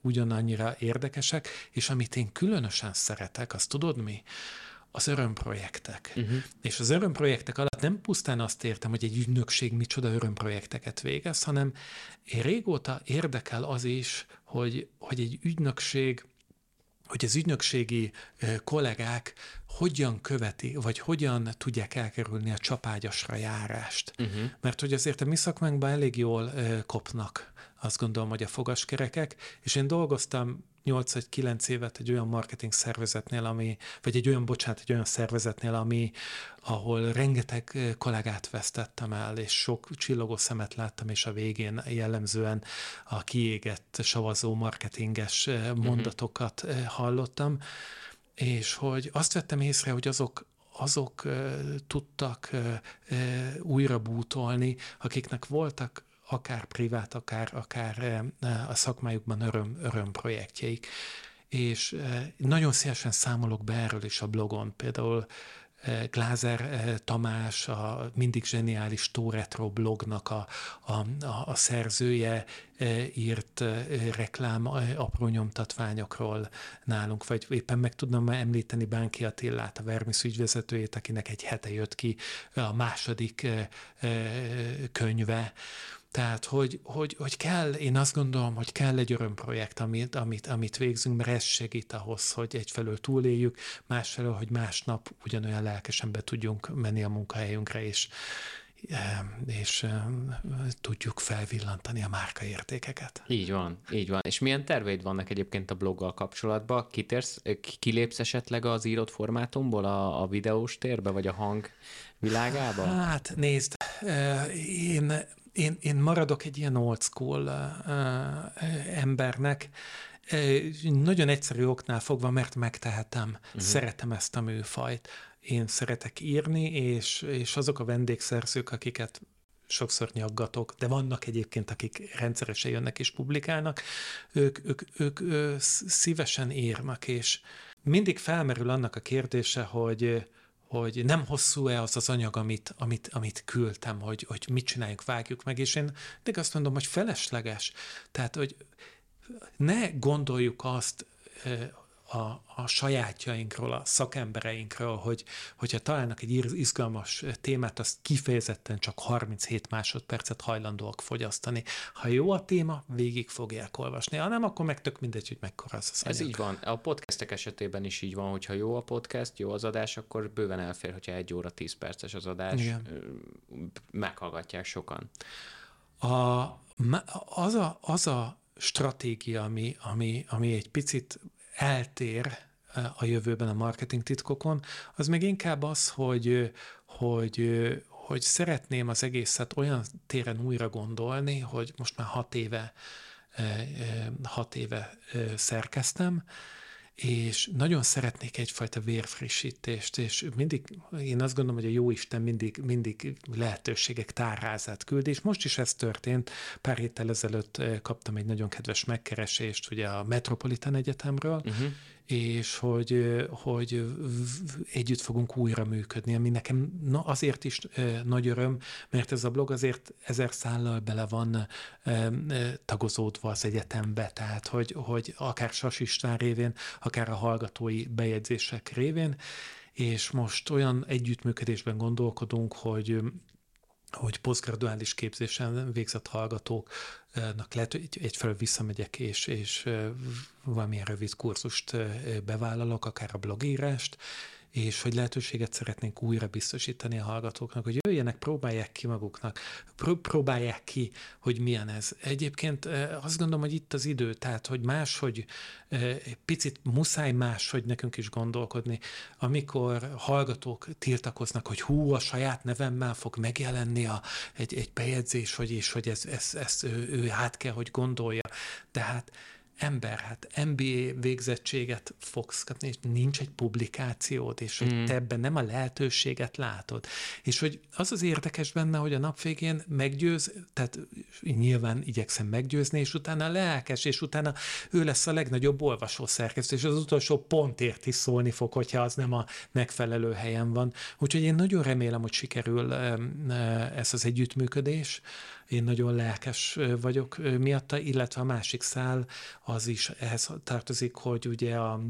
Speaker 1: ugyanannyira érdekesek, és amit én különösen szeretek, azt tudod mi? Az örömprojektek. Uh-huh. És az örömprojektek alatt nem pusztán azt értem, hogy egy ügynökség micsoda örömprojekteket végez, hanem én régóta érdekel az is, hogy, hogy egy ügynökség hogy az ügynökségi kollégák hogyan követi, vagy hogyan tudják elkerülni a csapágyasra járást. Uh-huh. Mert hogy azért a mi szakmánkban elég jól kopnak, azt gondolom, hogy a fogaskerekek, és én dolgoztam 8 vagy 9 évet egy olyan marketing szervezetnél, ami, vagy egy olyan, bocsánat, egy olyan szervezetnél, ami, ahol rengeteg kollégát vesztettem el, és sok csillogó szemet láttam, és a végén jellemzően a kiégett savazó marketinges mhm. mondatokat hallottam, és hogy azt vettem észre, hogy azok, azok tudtak újra bútolni, akiknek voltak akár privát, akár, akár a szakmájukban öröm, örömprojektjeik. És nagyon szívesen számolok be erről is a blogon. Például Glázer Tamás, a mindig zseniális Tóretro blognak a, a, a, szerzője írt reklám apró nyomtatványokról nálunk, vagy éppen meg tudnám említeni Bánki Attillát, a Vermis ügyvezetőjét, akinek egy hete jött ki a második könyve, tehát, hogy, hogy, hogy kell, én azt gondolom, hogy kell egy örömprojekt, amit, amit, amit végzünk, mert ez segít ahhoz, hogy egyfelől túléljük, másfelől, hogy másnap ugyanolyan lelkesen be tudjunk menni a munkahelyünkre, és, és tudjuk felvillantani a márkaértékeket.
Speaker 3: Így van, így van. És milyen terveid vannak egyébként a bloggal kapcsolatban? Kitérsz, kilépsz esetleg az írott formátumból a, a videós térbe, vagy a hang világába?
Speaker 1: Hát nézd, én én, én maradok egy ilyen old school uh, embernek, nagyon egyszerű oknál fogva, mert megtehetem, uh-huh. szeretem ezt a műfajt. Én szeretek írni, és, és azok a vendégszerzők, akiket sokszor nyaggatok, de vannak egyébként, akik rendszeresen jönnek és publikálnak, ők, ők, ők, ők szívesen írnak, és mindig felmerül annak a kérdése, hogy hogy nem hosszú-e az az anyag, amit, amit, amit küldtem, hogy, hogy mit csináljuk, vágjuk meg, és én de azt mondom, hogy felesleges. Tehát, hogy ne gondoljuk azt, a, a sajátjainkról, a szakembereinkről, hogy, hogyha találnak egy izgalmas témát, azt kifejezetten csak 37 másodpercet hajlandóak fogyasztani. Ha jó a téma, végig fogják olvasni. Ha nem, akkor meg tök mindegy, hogy mekkora az
Speaker 3: Ez így van. A podcastek esetében is így van, hogyha jó a podcast, jó az adás, akkor bőven elfér, hogyha egy óra 10 perces az adás. Igen. Meghallgatják sokan.
Speaker 1: A, az, a, az a stratégia, ami, ami, ami egy picit eltér a jövőben a marketing titkokon, az még inkább az, hogy, hogy, hogy szeretném az egészet olyan téren újra gondolni, hogy most már hat éve, hat éve szerkeztem, és nagyon szeretnék egyfajta vérfrissítést, és mindig, én azt gondolom, hogy a jó Isten mindig, mindig lehetőségek tárházát küld, és most is ez történt. Pár héttel ezelőtt kaptam egy nagyon kedves megkeresést ugye a Metropolitan Egyetemről, uh-huh és hogy, hogy együtt fogunk újra működni, ami nekem na, azért is nagy öröm, mert ez a blog azért ezer szállal bele van tagozódva az egyetembe, tehát hogy, hogy akár Sasistán révén, akár a hallgatói bejegyzések révén, és most olyan együttműködésben gondolkodunk, hogy hogy posztgraduális képzésen végzett hallgatóknak lehet, hogy egyfelől visszamegyek, és, és valamilyen rövid kurzust bevállalok, akár a blogírást, és hogy lehetőséget szeretnénk újra biztosítani a hallgatóknak, hogy jöjjenek, próbálják ki maguknak, próbálják ki, hogy milyen ez. Egyébként azt gondolom, hogy itt az idő, tehát, hogy más, hogy picit muszáj más, hogy nekünk is gondolkodni, amikor hallgatók tiltakoznak, hogy hú, a saját nevemmel fog megjelenni a, egy, egy bejegyzés, hogy, és hogy ez, ez, ez ő, ő át kell, hogy gondolja. Tehát ember, hát MBA végzettséget fogsz kapni, és nincs egy publikációd, és hogy mm. te ebben nem a lehetőséget látod. És hogy az az érdekes benne, hogy a nap végén meggyőz, tehát nyilván igyekszem meggyőzni, és utána lelkes, és utána ő lesz a legnagyobb olvasó szerkesztő, és az utolsó pontért is szólni fog, hogyha az nem a megfelelő helyen van. Úgyhogy én nagyon remélem, hogy sikerül ez az együttműködés, én nagyon lelkes vagyok miatta, illetve a másik szál az is ehhez tartozik, hogy ugye a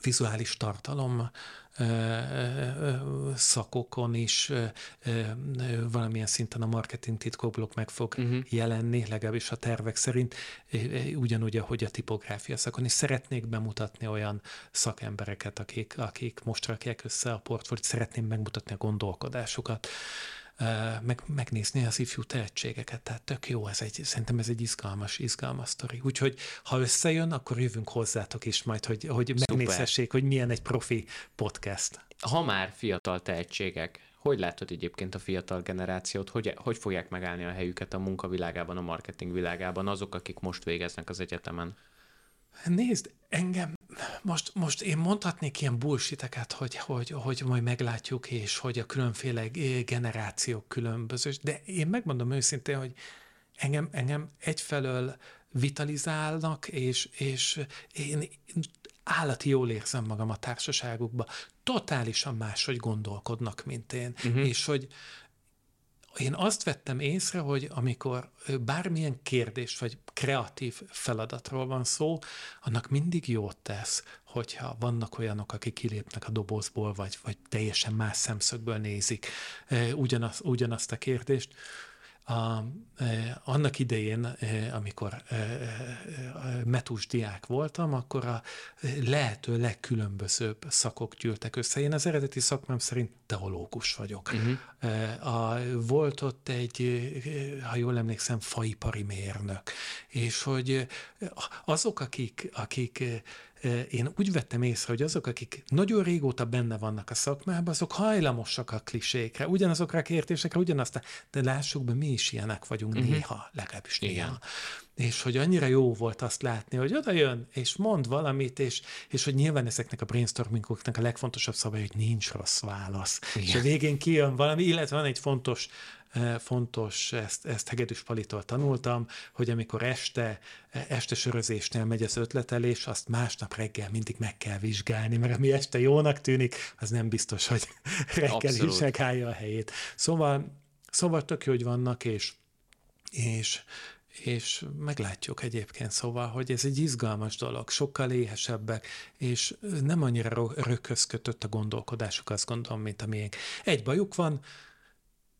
Speaker 1: vizuális tartalom szakokon is valamilyen szinten a marketing titkokblokk meg fog uh-huh. jelenni, legalábbis a tervek szerint, ugyanúgy, ahogy a tipográfia szakon, és szeretnék bemutatni olyan szakembereket, akik, akik most rakják össze a portfóliót, szeretném megmutatni a gondolkodásukat, meg, megnézni az ifjú tehetségeket. Tehát tök jó, ez egy, szerintem ez egy izgalmas, izgalmas sztori. Úgyhogy ha összejön, akkor jövünk hozzátok is majd, hogy, hogy megnézhessék, hogy milyen egy profi podcast.
Speaker 3: Ha már fiatal tehetségek, hogy látod egyébként a fiatal generációt, hogy, hogy fogják megállni a helyüket a munkavilágában, a marketing világában, azok, akik most végeznek az egyetemen?
Speaker 1: Nézd, engem most, most én mondhatnék ilyen bullshiteket, hogy, hogy, hogy majd meglátjuk, és hogy a különféle generációk különböző, de én megmondom őszintén, hogy engem, engem egyfelől vitalizálnak, és, és én állati jól érzem magam a társaságukba, totálisan máshogy gondolkodnak, mint én, uh-huh. és hogy én azt vettem észre, hogy amikor bármilyen kérdés vagy kreatív feladatról van szó, annak mindig jót tesz, hogyha vannak olyanok, akik kilépnek a dobozból, vagy, vagy teljesen más szemszögből nézik ugyanaz, ugyanazt a kérdést, a, e, annak idején, e, amikor e, metus diák voltam, akkor a lehető legkülönbözőbb szakok gyűltek össze. Én az eredeti szakmám szerint teológus vagyok. Uh-huh. A, volt ott egy, ha jól emlékszem, faipari mérnök, és hogy azok, akik, akik én úgy vettem észre, hogy azok, akik nagyon régóta benne vannak a szakmában, azok hajlamosak a klisékre, ugyanazokra a kérdésekre, ugyanazt, de lássuk be, mi is ilyenek vagyunk uh-huh. néha, legalábbis néha. Igen. És hogy annyira jó volt azt látni, hogy oda jön, és mond valamit, és, és hogy nyilván ezeknek a brainstormingoknak a legfontosabb szabály, hogy nincs rossz válasz. Igen. És a végén kijön valami, illetve van egy fontos fontos, ezt, ezt Hegedűs Palitól tanultam, hogy amikor este, este sörözésnél megy az ötletelés, azt másnap reggel mindig meg kell vizsgálni, mert ami este jónak tűnik, az nem biztos, hogy reggel is megállja a helyét. Szóval, szóval tök jó, hogy vannak, és, és és meglátjuk egyébként, szóval, hogy ez egy izgalmas dolog, sokkal éhesebbek, és nem annyira röközkötött a gondolkodásuk, azt gondolom, mint a miénk. Egy bajuk van,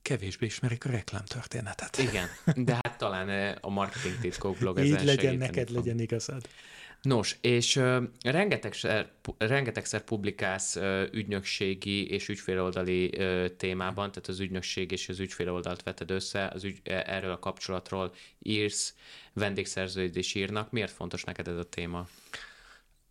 Speaker 1: kevésbé ismerik a reklámtörténetet.
Speaker 3: Igen, de hát talán eh, a marketing titkok blog
Speaker 1: ezen Így legyen, neked fog. legyen igazad.
Speaker 3: Nos, és uh, rengetegszer, rengetegszer publikálsz uh, ügynökségi és ügyféloldali uh, témában, tehát az ügynökség és az ügyféloldalt veted össze, az ügy, e, erről a kapcsolatról írsz, vendégszerződés írnak. Miért fontos neked ez a téma?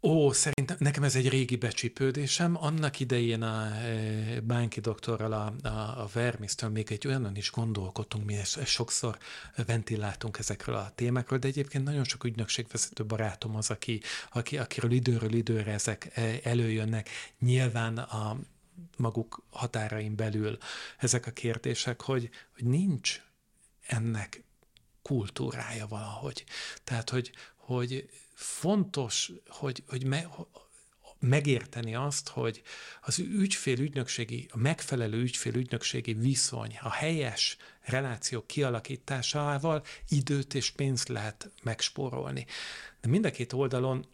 Speaker 1: Ó, szerintem nekem ez egy régi becsípődésem. Annak idején a e, Bánki doktorral, a, a, a Vermisztől még egy olyanon is gondolkodtunk, mi ezt, ezt sokszor ventiláltunk ezekről a témákról, de egyébként nagyon sok ügynökségvezető barátom az, aki, aki, akiről időről időre ezek e, előjönnek. Nyilván a maguk határain belül ezek a kérdések, hogy, hogy nincs ennek kultúrája valahogy. Tehát, hogy, hogy fontos, hogy, hogy me, megérteni azt, hogy az ügyfél ügynökségi, a megfelelő ügyfél ügynökségi viszony, a helyes reláció kialakításával időt és pénzt lehet megspórolni. De mind a két oldalon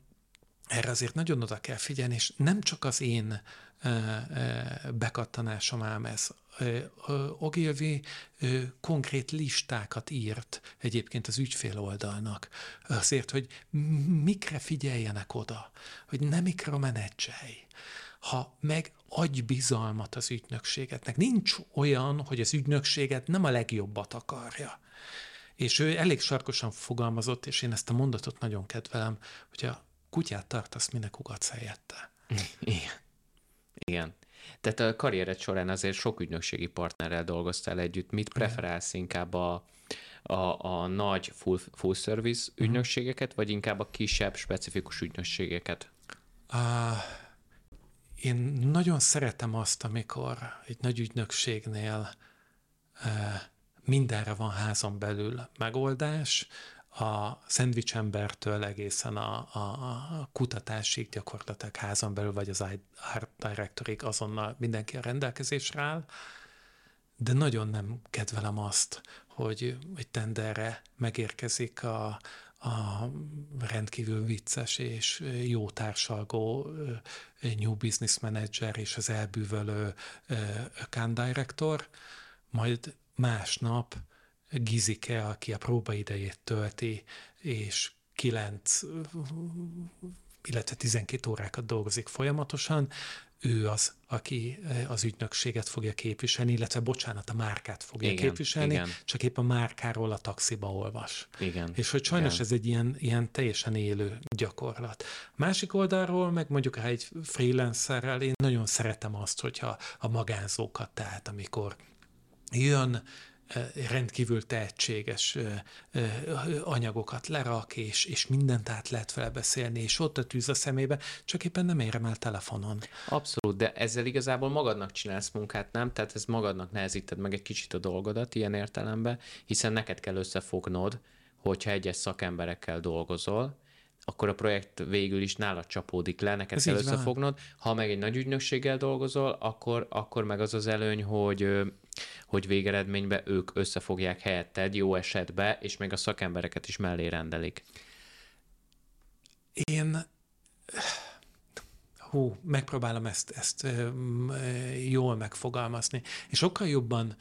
Speaker 1: erre azért nagyon oda kell figyelni, és nem csak az én bekattanásom ám ez. Ogilvy konkrét listákat írt egyébként az ügyfél oldalnak, azért, hogy mikre figyeljenek oda, hogy nem mikromenedzselj, ha meg adj bizalmat az ügynökségetnek. Nincs olyan, hogy az ügynökséget nem a legjobbat akarja. És ő elég sarkosan fogalmazott, és én ezt a mondatot nagyon kedvelem, hogy a kutyát tartasz, minek ugatsz helyette.
Speaker 3: Igen. Igen. Tehát a karriered során azért sok ügynökségi partnerrel dolgoztál együtt. Mit preferálsz inkább a, a, a nagy full, full service uh-huh. ügynökségeket, vagy inkább a kisebb, specifikus ügynökségeket? Uh,
Speaker 1: én nagyon szeretem azt, amikor egy nagy ügynökségnél uh, mindenre van házon belül megoldás, a szendvicsembertől egészen a, a, a kutatásig gyakorlatilag házon belül, vagy az art directorig azonnal mindenki a rendelkezésre áll, de nagyon nem kedvelem azt, hogy egy tenderre megérkezik a, a rendkívül vicces és jó társalgó New Business Manager és az elbűvölő account director, majd másnap Gizike, aki a próbaidejét tölti, és kilenc, illetve 12 órákat dolgozik folyamatosan, ő az, aki az ügynökséget fogja képviselni, illetve bocsánat, a márkát fogja igen, képviselni, igen. csak épp a márkáról a taxiba olvas.
Speaker 3: Igen,
Speaker 1: És hogy sajnos igen. ez egy ilyen, ilyen teljesen élő gyakorlat. Másik oldalról, meg mondjuk ha egy freelancerrel, én nagyon szeretem azt, hogyha a magánzókat, tehát amikor jön rendkívül tehetséges anyagokat lerak, és, és mindent át lehet vele beszélni, és ott a tűz a szemébe, csak éppen nem érem el telefonon.
Speaker 3: Abszolút, de ezzel igazából magadnak csinálsz munkát, nem? Tehát ez magadnak nehezíted meg egy kicsit a dolgodat ilyen értelemben, hiszen neked kell összefognod, hogyha egyes szakemberekkel dolgozol, akkor a projekt végül is nála csapódik le, neked
Speaker 1: Ez
Speaker 3: kell
Speaker 1: így van.
Speaker 3: összefognod. Ha meg egy nagy ügynökséggel dolgozol, akkor, akkor meg az az előny, hogy hogy végeredményben ők összefogják helyetted jó esetbe, és még a szakembereket is mellé rendelik.
Speaker 1: Én hú, megpróbálom ezt, ezt jól megfogalmazni, és sokkal jobban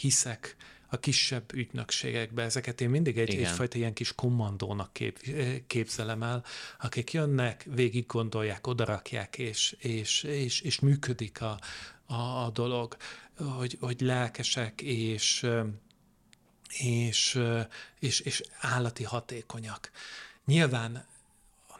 Speaker 1: hiszek a kisebb ügynökségekbe. Ezeket én mindig egy,
Speaker 3: Igen.
Speaker 1: egyfajta ilyen kis kommandónak kép, képzelem el, akik jönnek, végig gondolják, odarakják, és, és, és, és működik a, a, a dolog, hogy, hogy lelkesek, és, és, és, és állati hatékonyak. Nyilván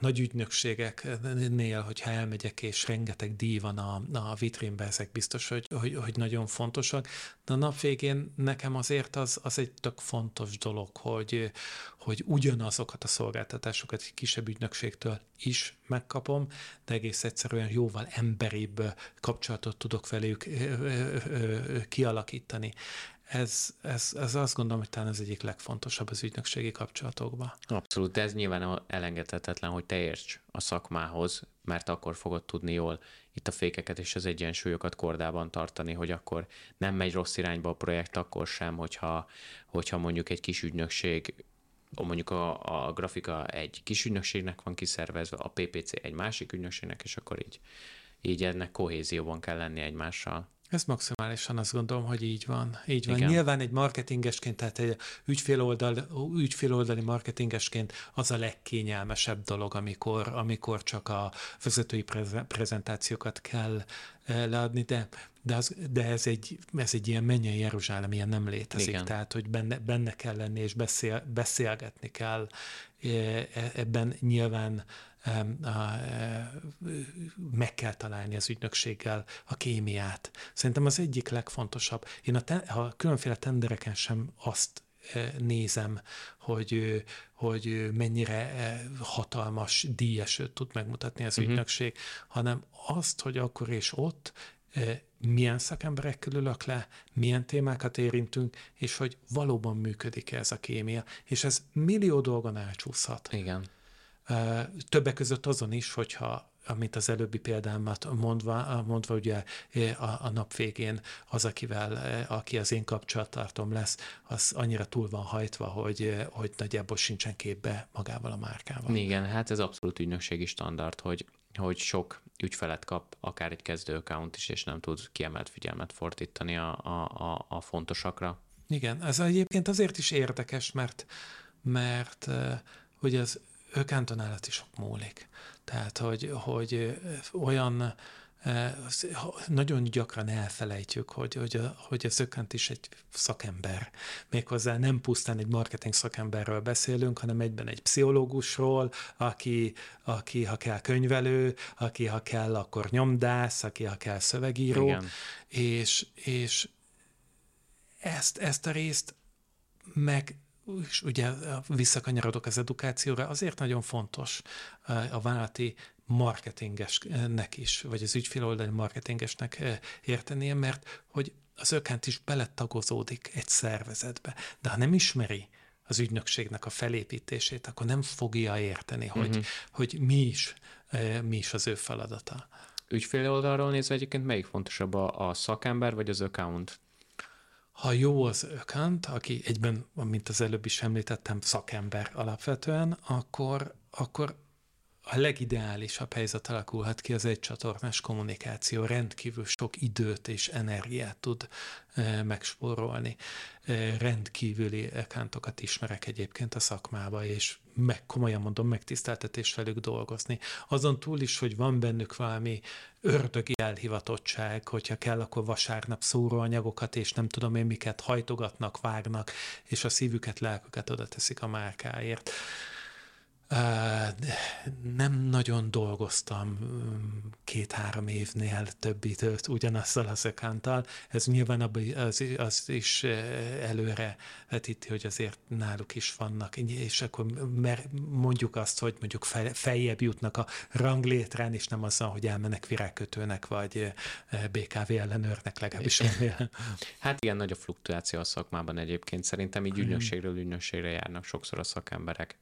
Speaker 1: nagy ügynökségeknél, hogyha elmegyek, és rengeteg díj van a, a vitrínben, ezek biztos, hogy, hogy, hogy nagyon fontosak, de a nap végén nekem azért az, az egy tök fontos dolog, hogy, hogy ugyanazokat a szolgáltatásokat egy kisebb ügynökségtől is megkapom, de egész egyszerűen jóval emberibb kapcsolatot tudok velük kialakítani. Ez, ez, ez azt gondolom, hogy talán az egyik legfontosabb az ügynökségi kapcsolatokban.
Speaker 3: Abszolút, ez nyilván elengedhetetlen, hogy te érts a szakmához, mert akkor fogod tudni jól itt a fékeket és az egyensúlyokat kordában tartani, hogy akkor nem megy rossz irányba a projekt akkor sem, hogyha, hogyha mondjuk egy kis ügynökség mondjuk a, a grafika egy kis ügynökségnek van kiszervezve, a PPC egy másik ügynökségnek, és akkor így, így ennek kohézióban kell lenni egymással.
Speaker 1: Ez maximálisan azt gondolom, hogy így van. Így van.
Speaker 3: Igen.
Speaker 1: Nyilván egy marketingesként, tehát egy ügyféloldal, ügyféloldali marketingesként az a legkényelmesebb dolog, amikor, amikor csak a vezetői preze- prezentációkat kell eh, leadni, de, de, az, de ez, egy, ez egy ilyen mennyei Jeruzsálem, ilyen nem létezik.
Speaker 3: Igen.
Speaker 1: Tehát, hogy benne, benne kell lenni, és beszél, beszélgetni kell. Eh, Ebben nyilván e, meg kell találni az ügynökséggel a kémiát. Szerintem az egyik legfontosabb. Én a, te, a különféle tendereken sem azt e, nézem, hogy, hogy mennyire e, hatalmas díjesőt tud megmutatni az
Speaker 3: Mhm.
Speaker 1: ügynökség, hanem azt, hogy akkor és ott e, milyen szakemberekkel ülök le, milyen témákat érintünk, és hogy valóban működik ez a kémia. És ez millió dolgon elcsúszhat.
Speaker 3: Igen.
Speaker 1: Többek között azon is, hogyha amit az előbbi példámat mondva, mondva ugye a, a nap végén az, akivel, aki az én kapcsolattartom lesz, az annyira túl van hajtva, hogy, hogy nagyjából sincsen képbe magával a márkával.
Speaker 3: Igen, hát ez abszolút ügynökségi standard, hogy, hogy sok ügyfelet kap akár egy kezdő account is, és nem tud kiemelt figyelmet fordítani a, a, a, fontosakra.
Speaker 1: Igen, ez egyébként azért is érdekes, mert, mert eh, hogy az ökántonálat is sok múlik. Tehát, hogy, hogy eh, olyan nagyon gyakran elfelejtjük, hogy, hogy, a, hogy az ökánt is egy szakember. Méghozzá nem pusztán egy marketing szakemberről beszélünk, hanem egyben egy pszichológusról, aki, aki ha kell könyvelő, aki ha kell, akkor nyomdász, aki ha kell szövegíró,
Speaker 3: Igen.
Speaker 1: és, és ezt, ezt a részt meg és ugye visszakanyarodok az edukációra, azért nagyon fontos a vállalati marketingesnek is, vagy az ügyféloldali marketingesnek eh, értenie, mert hogy az ökánt is beletagozódik egy szervezetbe, de ha nem ismeri az ügynökségnek a felépítését, akkor nem fogja érteni, hogy,
Speaker 3: Mhm.
Speaker 1: hogy mi, is, eh, mi is az ő feladata.
Speaker 3: Ügyfél oldalról nézve egyébként melyik fontosabb, a, a szakember vagy az account?
Speaker 1: Ha jó az account, aki egyben, mint az előbb is említettem, szakember alapvetően, akkor, akkor a legideálisabb helyzet alakulhat ki az egy csatornás kommunikáció. Rendkívül sok időt és energiát tud e, megspórolni. E, rendkívüli accountokat ismerek egyébként a szakmába, és meg, komolyan mondom, megtiszteltetés velük dolgozni. Azon túl is, hogy van bennük valami ördögi elhivatottság, hogyha kell, akkor vasárnap szóróanyagokat, és nem tudom én miket hajtogatnak, vágnak, és a szívüket, lelküket oda teszik a márkáért. Nem nagyon dolgoztam mm, két-három évnél több időt ugyanazzal az ökántal. Ez nyilván az, az is előre vetíti, hogy azért náluk is vannak, és akkor mer, mondjuk azt, hogy mondjuk fel, feljebb jutnak a ranglétrán, és nem azzal, hogy elmennek virágkötőnek, vagy BKV ellenőrnek, legalábbis.
Speaker 3: Hát igen, nagy a fluktuáció a szakmában egyébként. Szerintem így ügynökségről ügynökségre járnak sokszor a szakemberek.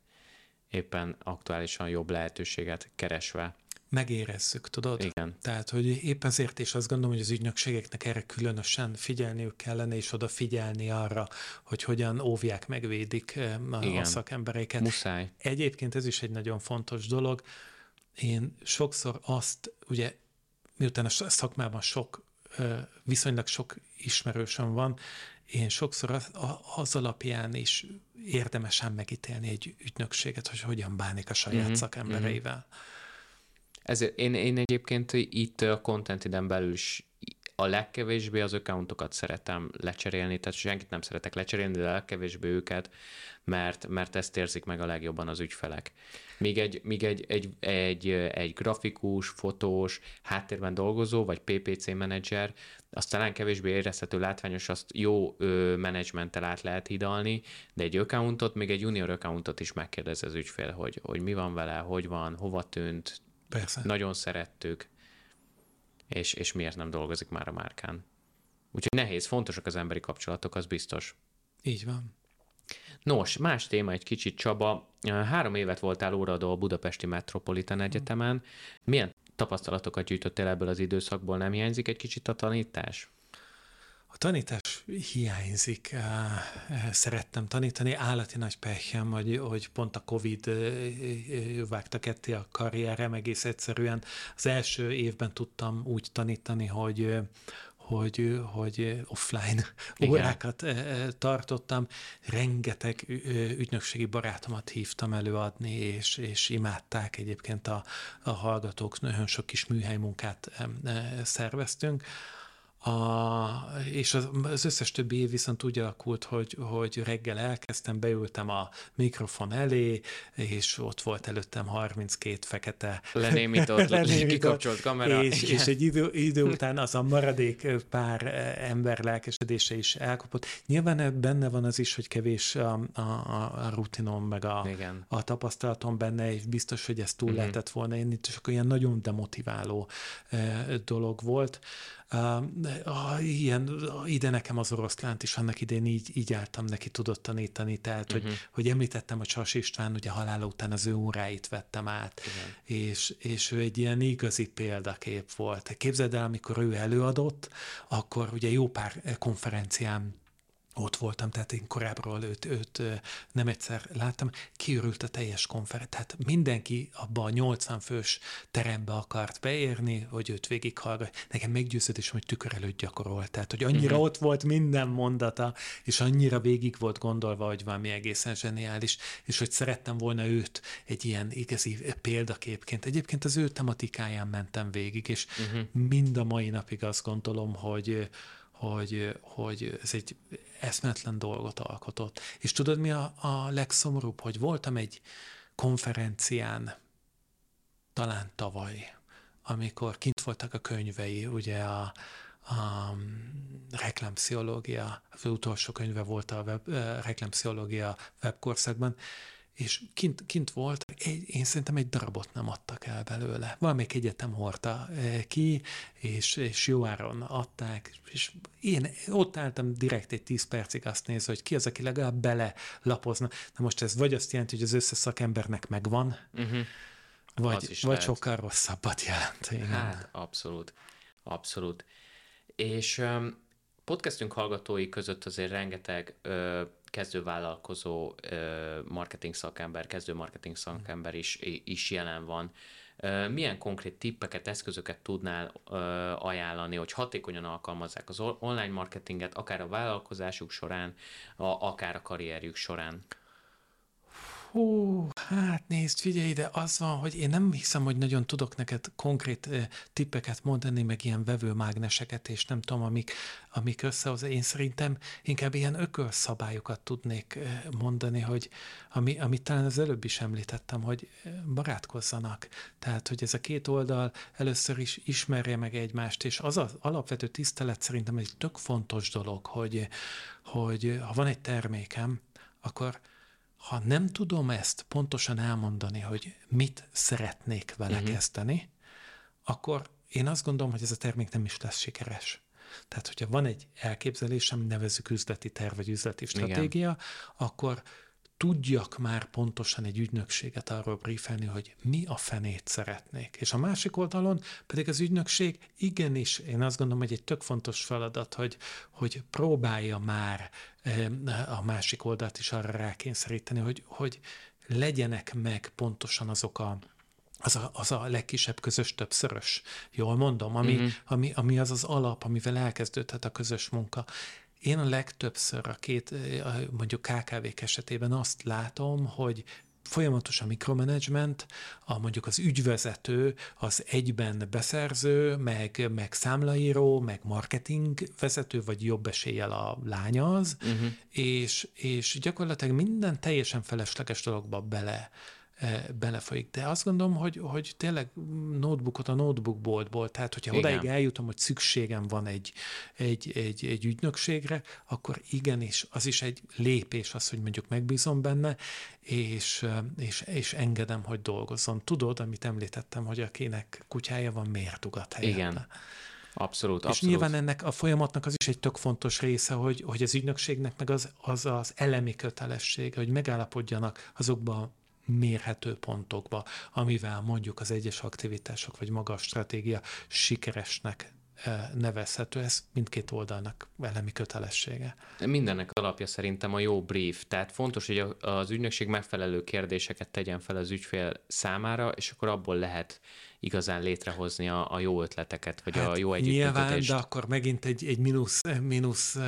Speaker 3: Éppen aktuálisan jobb lehetőséget keresve.
Speaker 1: Megérezzük, tudod?
Speaker 3: Igen.
Speaker 1: Tehát, hogy épp ezért is azt gondolom, hogy az ügynökségeknek erre különösen figyelniük kellene, és odafigyelni arra, hogy hogyan óvják, megvédik a, a szakembereiket.
Speaker 3: Muszáj.
Speaker 1: Egyébként ez is egy nagyon fontos dolog. Én sokszor azt, ugye, miután a szakmában sok, viszonylag sok ismerősöm van, én sokszor az, az alapján is érdemesen megítélni egy ügynökséget, hogy hogyan bánik a saját mm-hmm. szakembereivel. Mm-hmm.
Speaker 3: Ez, én, én egyébként itt a content belül is a legkevésbé az accountokat szeretem lecserélni, tehát senkit nem szeretek lecserélni, de a legkevésbé őket, mert, mert ezt érzik meg a legjobban az ügyfelek. Míg egy, míg egy, egy, egy, egy grafikus, fotós, háttérben dolgozó, vagy PPC menedzser, azt talán kevésbé érezhető látványos, azt jó ö, menedzsmenttel át lehet hidalni, de egy accountot, még egy junior accountot is megkérdez az ügyfél, hogy, hogy mi van vele, hogy van, hova tűnt,
Speaker 1: Persze.
Speaker 3: nagyon szerettük, és, és miért nem dolgozik már a márkán. Úgyhogy nehéz, fontosak az emberi kapcsolatok, az biztos.
Speaker 1: Így van.
Speaker 3: Nos, más téma egy kicsit, Csaba. Három évet voltál óradó a Budapesti Metropolitan Egyetemen. Milyen tapasztalatokat gyűjtöttél ebből az időszakból? Nem hiányzik egy kicsit a tanítás?
Speaker 1: A tanítás hiányzik. Szerettem tanítani. Állati nagy pehjem, hogy, hogy pont a Covid vágta ketté a karrierem egész egyszerűen. Az első évben tudtam úgy tanítani, hogy hogy, hogy offline Igen. órákat tartottam. Rengeteg ügynökségi barátomat hívtam előadni, és, és imádták egyébként a, a hallgatók. Nagyon sok kis műhely munkát szerveztünk. A, és az, az összes többi év viszont úgy alakult, hogy, hogy reggel elkezdtem, beültem a mikrofon elé, és ott volt előttem 32 fekete
Speaker 3: lenémított, lenémított kikapcsolt kamera.
Speaker 1: És, és egy idő, idő után az a maradék pár ember lelkesedése is elkapott. Nyilván benne van az is, hogy kevés a, a, a rutinom, meg a, a tapasztalatom benne, és biztos, hogy ez túl mm-hmm. lehetett volna. Én itt csak olyan nagyon demotiváló dolog volt. Uh, ilyen, ide nekem az oroszlánt is annak idén így, így álltam neki, tudott tanítani, tehát, uh-huh. hogy, mhm. hogy említettem, hogy Sas István ugye halála után az ő óráit vettem át, és, és ő egy ilyen igazi példakép volt. Képzeld el, amikor ő előadott, akkor ugye jó pár konferencián ott voltam, tehát én korábbról őt, őt nem egyszer láttam, kiürült a teljes konferencia, tehát mindenki abba a 80 fős terembe akart beérni, hogy őt végighallgat. Nekem meggyőződés, hogy tükör előtt gyakorolt, tehát hogy annyira uh-huh. ott volt minden mondata, és annyira végig volt gondolva, hogy valami egészen zseniális, és hogy szerettem volna őt egy ilyen igazi példaképként. Egyébként az ő tematikáján mentem végig, és uh-huh. mind a mai napig azt gondolom, hogy hogy, hogy ez egy eszmetlen dolgot alkotott. És tudod, mi a, a legszomorúbb, hogy voltam egy konferencián, talán tavaly, amikor kint voltak a könyvei, ugye a, a reklámpszichológia, az utolsó könyve volt a web, reklámpszichológia webkorszakban, és kint, kint volt, egy, én szerintem egy darabot nem adtak el belőle. Valamelyik egyetem hordta eh, ki, és, és jó áron adták, és én ott álltam direkt egy tíz percig azt nézve, hogy ki az, aki legalább bele lapozna. Na most ez vagy azt jelenti, hogy az összes szakembernek megvan, uh-huh. vagy, vagy sokkal rosszabbat jelent.
Speaker 3: Igen. Hát, abszolút. Abszolút. És um, podcastünk hallgatói között azért rengeteg uh, kezdővállalkozó marketing szakember, kezdő marketing szakember is, is jelen van. Milyen konkrét tippeket, eszközöket tudnál ajánlani, hogy hatékonyan alkalmazzák az online marketinget, akár a vállalkozásuk során, akár a karrierjük során?
Speaker 1: Hú, hát nézd, figyelj ide, az van, hogy én nem hiszem, hogy nagyon tudok neked konkrét tippeket mondani, meg ilyen vevőmágneseket, és nem tudom, amik, amik összehoz. Én szerintem inkább ilyen ökölszabályokat tudnék mondani, hogy ami, amit talán az előbb is említettem, hogy barátkozzanak. Tehát, hogy ez a két oldal először is ismerje meg egymást, és az az alapvető tisztelet szerintem egy tök fontos dolog, hogy, hogy ha van egy termékem, akkor ha nem tudom ezt pontosan elmondani, hogy mit szeretnék vele uh-huh. kezdeni, akkor én azt gondolom, hogy ez a termék nem is lesz sikeres. Tehát, hogyha van egy elképzelésem, nevezük üzleti terv vagy üzleti stratégia, Igen. akkor tudjak már pontosan egy ügynökséget arról briefelni, hogy mi a fenét szeretnék. És a másik oldalon pedig az ügynökség igenis, én azt gondolom, hogy egy tök fontos feladat, hogy, hogy próbálja már a másik oldalt is arra rákényszeríteni, hogy, hogy legyenek meg pontosan azok a az a, az a legkisebb közös többszörös, jól mondom, ami, uh-huh. ami, ami az az alap, amivel elkezdődhet a közös munka. Én a legtöbbször a két, mondjuk KKV-k esetében azt látom, hogy folyamatos a mikromanagement, a mondjuk az ügyvezető, az egyben beszerző, meg, meg számlaíró, meg marketing vezető, vagy jobb eséllyel a lánya az, uh-huh. és, és gyakorlatilag minden teljesen felesleges dologba bele belefolyik. De azt gondolom, hogy, hogy tényleg notebookot a notebookboltból, tehát hogyha Igen. odáig eljutom, hogy szükségem van egy, egy, egy, egy ügynökségre, akkor igenis, az is egy lépés az, hogy mondjuk megbízom benne, és, e, és, és engedem, hogy dolgozzon. Tudod, amit említettem, hogy akinek kutyája van, miért ugat helyette?
Speaker 3: Igen. Abszolút,
Speaker 1: és
Speaker 3: abszolút.
Speaker 1: nyilván ennek a folyamatnak az is egy tök fontos része, hogy, hogy az ügynökségnek meg az, az az elemi kötelessége, hogy megállapodjanak azokba mérhető pontokba, amivel mondjuk az egyes aktivitások vagy maga a stratégia sikeresnek eh, nevezhető, ez mindkét oldalnak elemi kötelessége.
Speaker 3: Mindennek alapja szerintem a jó brief, tehát fontos, hogy az ügynökség megfelelő kérdéseket tegyen fel az ügyfél számára, és akkor abból lehet igazán létrehozni a, a jó ötleteket, vagy hát a jó együttműködést. Nyilván,
Speaker 1: de akkor megint egy, egy mínusz, mínusz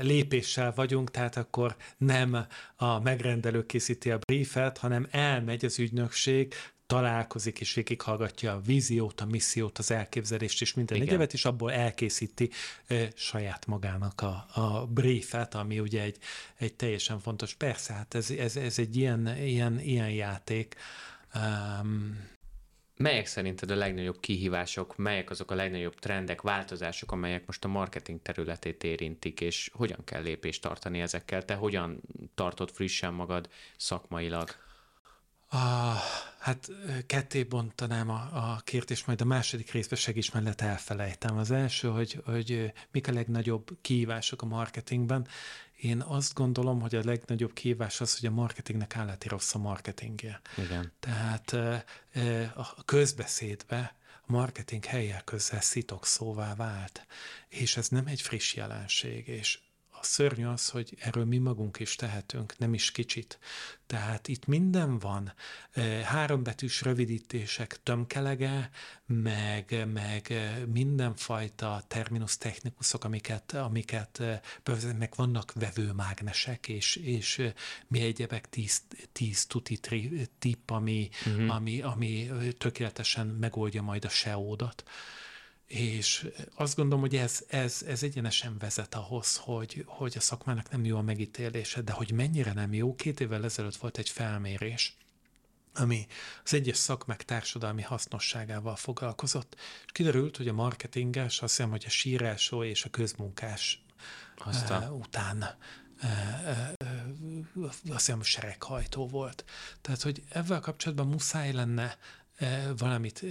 Speaker 1: lépéssel vagyunk, tehát akkor nem a megrendelő készíti a briefet, hanem elmegy az ügynökség, találkozik és végighallgatja a víziót, a missziót, az elképzelést és minden Igen. egyebet, és abból elkészíti e, saját magának a, a briefet, ami ugye egy, egy teljesen fontos. Persze, hát ez, ez, ez egy ilyen, ilyen, ilyen játék. Um,
Speaker 3: Melyek szerinted a legnagyobb kihívások, melyek azok a legnagyobb trendek, változások, amelyek most a marketing területét érintik, és hogyan kell lépést tartani ezekkel? Te hogyan tartod frissen magad szakmailag?
Speaker 1: Ah, hát ketté bontanám a, a kérdést, majd a második részben segíts mellett elfelejtem. Az első, hogy, hogy mik a legnagyobb kihívások a marketingben. Én azt gondolom, hogy a legnagyobb kihívás az, hogy a marketingnek állati rossz a marketingje.
Speaker 3: Igen.
Speaker 1: Tehát a közbeszédbe a marketing helyek közel szitok szóvá vált, és ez nem egy friss jelenség, és a szörnyű az, hogy erről mi magunk is tehetünk, nem is kicsit. Tehát itt minden van, hárombetűs rövidítések tömkelege, meg, meg mindenfajta terminus technikusok, amiket, amiket meg vannak vevőmágnesek, és, és mi egyebek tíz, tíz tuti tipp, ami, uh-huh. ami, ami tökéletesen megoldja majd a SEO-dat. És azt gondolom, hogy ez, ez, ez egyenesen vezet ahhoz, hogy, hogy a szakmának nem jó a megítélése, de hogy mennyire nem jó, két évvel ezelőtt volt egy felmérés, ami az egyes szakmák társadalmi hasznosságával foglalkozott, és kiderült, hogy a marketinges, azt hiszem, hogy a sírásó és a közmunkás Aztán. Uh, után uh, uh, azt hiszem, sereghajtó volt. Tehát, hogy ezzel kapcsolatban muszáj lenne valamit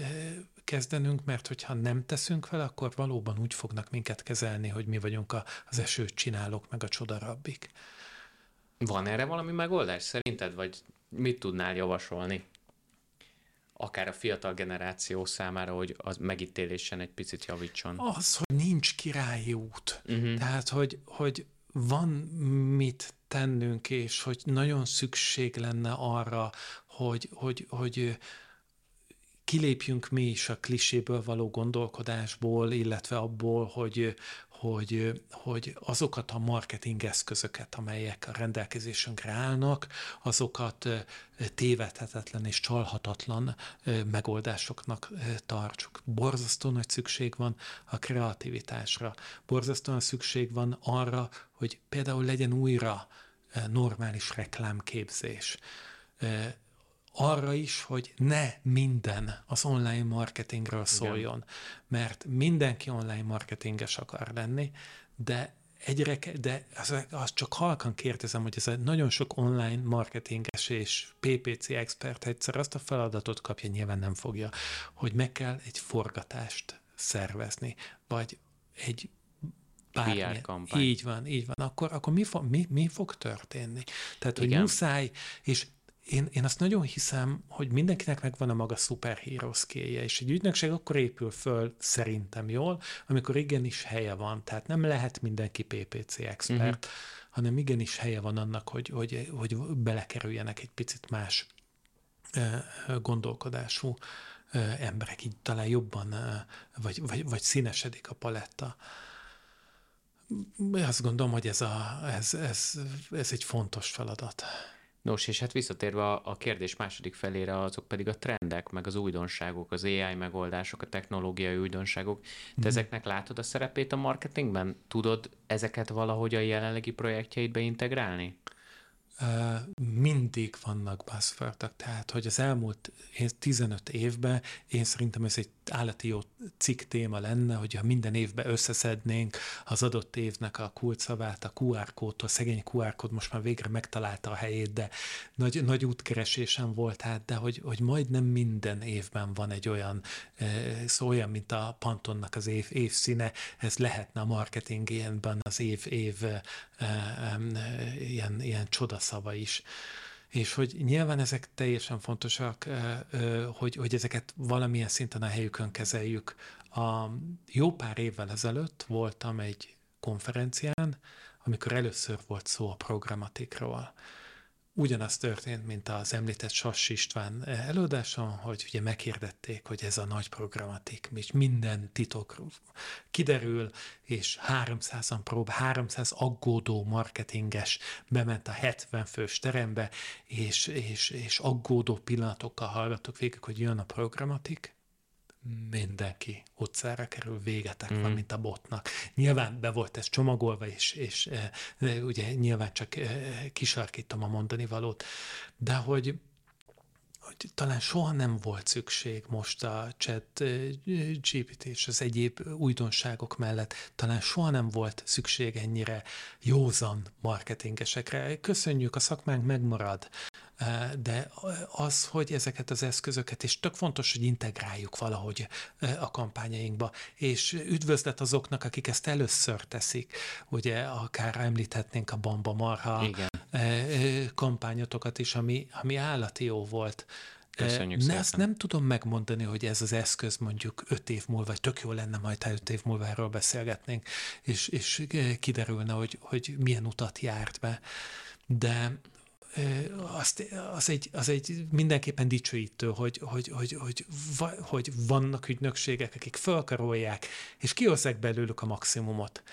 Speaker 1: kezdenünk, mert hogyha nem teszünk vele, akkor valóban úgy fognak minket kezelni, hogy mi vagyunk az esőt csinálók, meg a csodarabbik.
Speaker 3: Van erre valami megoldás szerinted, vagy mit tudnál javasolni? Akár a fiatal generáció számára, hogy az megítélésen egy picit javítson.
Speaker 1: Az, hogy nincs királyi út. Uh-huh. Tehát, hogy, hogy van mit tennünk, és hogy nagyon szükség lenne arra, hogy, hogy, hogy kilépjünk mi is a kliséből való gondolkodásból, illetve abból, hogy, hogy, hogy azokat a marketing eszközöket, amelyek a rendelkezésünkre állnak, azokat tévedhetetlen és csalhatatlan megoldásoknak tartsuk. Borzasztó nagy szükség van a kreativitásra. Borzasztóan szükség van arra, hogy például legyen újra normális reklámképzés arra is, hogy ne minden az online marketingről szóljon, Igen. mert mindenki online marketinges akar lenni, de egyre, de az, az csak halkan kérdezem, hogy ez egy nagyon sok online marketinges és PPC expert egyszer azt a feladatot kapja, nyilván nem fogja, hogy meg kell egy forgatást szervezni, vagy egy bármilyen.
Speaker 3: PR kampány.
Speaker 1: Így van, így van. Akkor, akkor mi, fog, mi, mi fog történni? Tehát, hogy
Speaker 3: Igen.
Speaker 1: muszáj, és én, én azt nagyon hiszem, hogy mindenkinek megvan a maga szuperhíró skillje, és egy ügynökség akkor épül föl szerintem jól, amikor igenis helye van. Tehát nem lehet mindenki PPC expert, uh-huh. hanem igenis helye van annak, hogy, hogy, hogy belekerüljenek egy picit más gondolkodású emberek, így talán jobban, vagy, vagy, vagy színesedik a paletta. Azt gondolom, hogy ez, a, ez, ez, ez egy fontos feladat.
Speaker 3: Nos, és hát visszatérve a, a kérdés második felére, azok pedig a trendek, meg az újdonságok, az AI megoldások, a technológiai újdonságok. Te ezeknek látod a szerepét a marketingben? Tudod ezeket valahogy a jelenlegi projektjeidbe integrálni?
Speaker 1: Mindig vannak buzzwordok, tehát hogy az elmúlt én- 15 évben én szerintem ez egy állati jó cikk téma lenne, hogyha minden évben összeszednénk az adott évnek a kulcsszavát, a QR kódtól, szegény QR kód most már végre megtalálta a helyét, de nagy, nagy útkeresésem volt hát, de hogy, hogy majdnem minden évben van egy olyan, szó olyan, mint a Pantonnak az év, évszíne, ez lehetne a marketing ilyenben az év, év ilyen, ilyen csodaszava is. És hogy nyilván ezek teljesen fontosak, hogy, hogy ezeket valamilyen szinten a helyükön kezeljük. A jó pár évvel ezelőtt voltam egy konferencián, amikor először volt szó a programatikról. Ugyanaz történt, mint az említett Sass István előadáson, hogy ugye meghirdették, hogy ez a nagy programatik, és minden titok kiderül, és 300-an prób, 300 aggódó marketinges bement a 70 fős terembe, és, és, és aggódó pillanatokkal hallgattok végig, hogy jön a programatik, mindenki utcára kerül, végetek mm. van, mint a botnak. Nyilván be volt ez csomagolva, és, és e, e, ugye nyilván csak e, kisarkítom a mondani valót, de hogy hogy talán soha nem volt szükség most a chat eh, GPT és az egyéb újdonságok mellett, talán soha nem volt szükség ennyire józan marketingesekre. Köszönjük, a szakmánk megmarad, eh, de az, hogy ezeket az eszközöket, és tök fontos, hogy integráljuk valahogy a kampányainkba, és üdvözlet azoknak, akik ezt először teszik, ugye akár említhetnénk a Bamba Marha
Speaker 3: Igen.
Speaker 1: kampányotokat is, ami, ami állati jó volt.
Speaker 3: Köszönjük
Speaker 1: ne,
Speaker 3: szépen.
Speaker 1: Azt nem tudom megmondani, hogy ez az eszköz mondjuk öt év múlva, vagy tök jó lenne majd, ha öt év múlva erről beszélgetnénk, és, és kiderülne, hogy, hogy milyen utat járt be. De azt, az, egy, az egy mindenképpen dicsőítő, hogy, hogy, hogy, hogy, hogy vannak ügynökségek, akik felkarolják, és kihozzák belőlük a maximumot.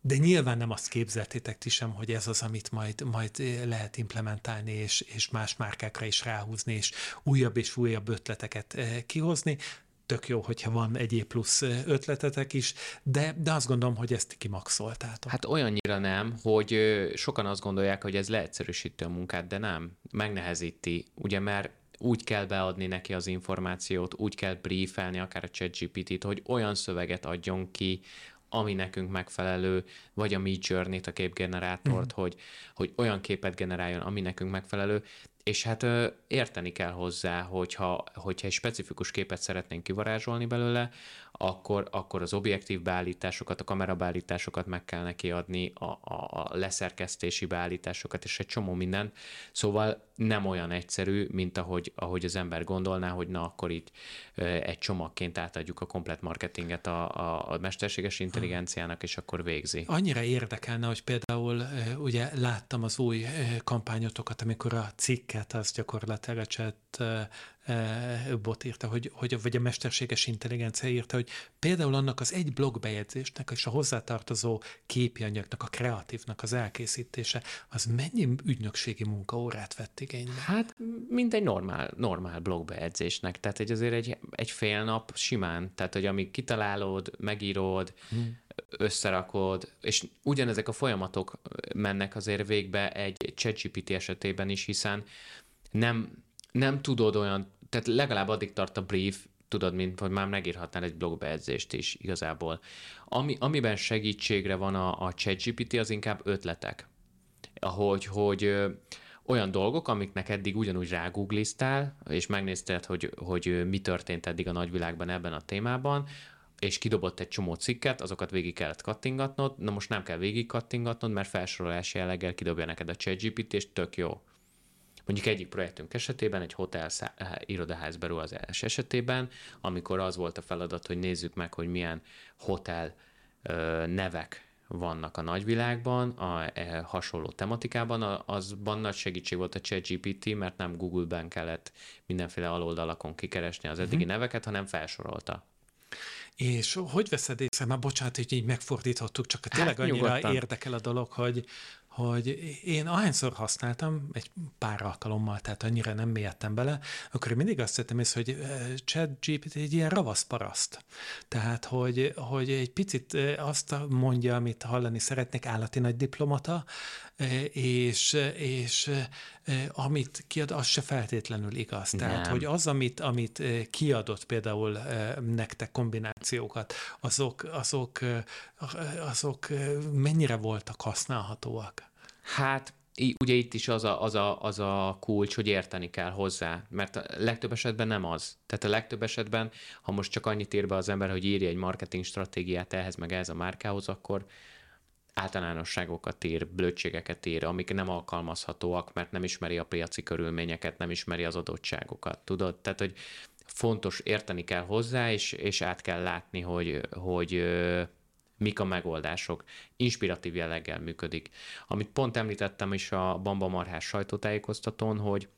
Speaker 1: De nyilván nem azt képzeltétek ti sem, hogy ez az, amit majd, majd lehet implementálni, és, és más márkákra is ráhúzni, és újabb és újabb ötleteket kihozni. Tök jó, hogyha van egyéb plusz eh, ötletetek is, de, de azt gondolom, hogy ezt kimaxoltátok.
Speaker 3: Hát olyannyira nem, hogy sokan azt gondolják, hogy ez leegyszerűsíti a munkát, de nem, megnehezíti, ugye mert úgy kell beadni neki az információt, úgy kell briefelni akár a ChatGPT-t, hogy olyan szöveget adjon ki, ami nekünk megfelelő, vagy a Midjourney-t, a képgenerátort, mm. hogy, hogy olyan képet generáljon, ami nekünk megfelelő, és hát ö, érteni kell hozzá, hogyha, hogyha egy specifikus képet szeretnénk kivarázsolni belőle, akkor, akkor az objektív beállításokat, a kamerabeállításokat meg kell neki adni, a, a, a leszerkesztési beállításokat, és egy csomó mindent. Szóval nem olyan egyszerű, mint ahogy, ahogy az ember gondolná, hogy na akkor így ö, egy csomagként átadjuk a komplet marketinget a, a, a mesterséges intelligenciának, és akkor végzi.
Speaker 1: Annyira érdekelne, hogy például ugye láttam az új kampányotokat, amikor a cikket az gyakorlatilag a chat bot írta, hogy, hogy, vagy a mesterséges intelligencia írta, hogy például annak az egy blogbejegyzésnek és a hozzátartozó képi anyagnak, a kreatívnak az elkészítése, az mennyi ügynökségi munkaórát vett igénybe?
Speaker 3: Hát, mint egy normál, normál blogbejegyzésnek. Tehát egy azért egy, egy fél nap simán. Tehát, hogy amíg kitalálod, megírod, hmm. Összerakod, és ugyanezek a folyamatok mennek azért végbe egy ChatGPT esetében is, hiszen nem, nem tudod olyan, tehát legalább addig tart a brief, tudod, mint hogy már megírhatnál egy blogbejegyzést is igazából. Ami, amiben segítségre van a, a ChatGPT, az inkább ötletek. Ahogy, hogy ö, olyan dolgok, amiknek eddig ugyanúgy rágoogliztál, és megnézted, hogy, hogy mi történt eddig a nagyvilágban ebben a témában, és kidobott egy csomó cikket, azokat végig kellett kattingatnod, na most nem kell végig kattingatnod, mert felsorolás jelleggel kidobja neked a ChatGPT, és tök jó. Mondjuk egyik projektünk esetében, egy hotel irodaház beruházás esetében, amikor az volt a feladat, hogy nézzük meg, hogy milyen hotel nevek vannak a nagyvilágban, a e, hasonló tematikában, azban nagy segítség volt a ChatGPT, mert nem Google-ben kellett mindenféle aloldalakon kikeresni az eddigi uh-huh. neveket, hanem felsorolta.
Speaker 1: És hogy veszed észre, már bocsánat, hogy így megfordítottuk, csak tényleg hát, annyira nyugodtan. érdekel a dolog, hogy, hogy én ahányszor használtam, egy pár alkalommal, tehát annyira nem mélyedtem bele, akkor én mindig azt tettem észre, hogy chat GPT egy ilyen ravasz paraszt. Tehát, hogy, hogy egy picit azt mondja, amit hallani szeretnék, állati nagy diplomata, és, és amit kiad, az se feltétlenül igaz. Nem. Tehát, hogy az, amit, amit kiadott például nektek kombinációkat, azok, azok, azok mennyire voltak használhatóak?
Speaker 3: Hát ugye itt is az a, az, a, az a kulcs, hogy érteni kell hozzá, mert a legtöbb esetben nem az. Tehát a legtöbb esetben, ha most csak annyit ír be az ember, hogy írja egy marketing stratégiát ehhez meg ehhez a márkához, akkor általánosságokat ír, blödségeket ír, amik nem alkalmazhatóak, mert nem ismeri a piaci körülményeket, nem ismeri az adottságokat, tudod? Tehát, hogy fontos érteni kell hozzá, és, és át kell látni, hogy, hogy mik a megoldások. Inspiratív jelleggel működik. Amit pont említettem is a Bamba Marhás sajtótájékoztatón, hogy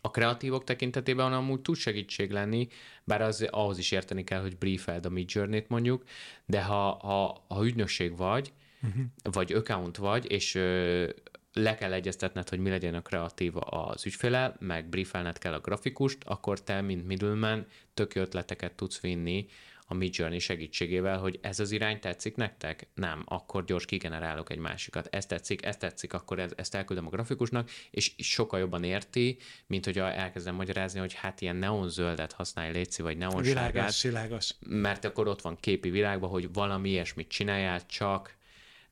Speaker 3: a kreatívok tekintetében amúgy tud segítség lenni, bár az, ahhoz is érteni kell, hogy briefeld a Midjourney-t mondjuk, de ha, ha, ha ügynökség vagy, uh-huh. vagy account vagy, és ö, le kell egyeztetned, hogy mi legyen a kreatív az ügyféle, meg briefelned kell a grafikust, akkor te, mint middleman, tök ötleteket tudsz vinni a Midjourney segítségével, hogy ez az irány tetszik nektek? Nem, akkor gyors kigenerálok egy másikat. Ez tetszik, ez tetszik, akkor ez, ezt elküldöm a grafikusnak, és sokkal jobban érti, mint hogyha elkezdem magyarázni, hogy hát ilyen neonzöldet használj, létszi, vagy neonsárgát.
Speaker 1: Világos, világos.
Speaker 3: Mert akkor ott van képi világban, hogy valami ilyesmit csináljál, csak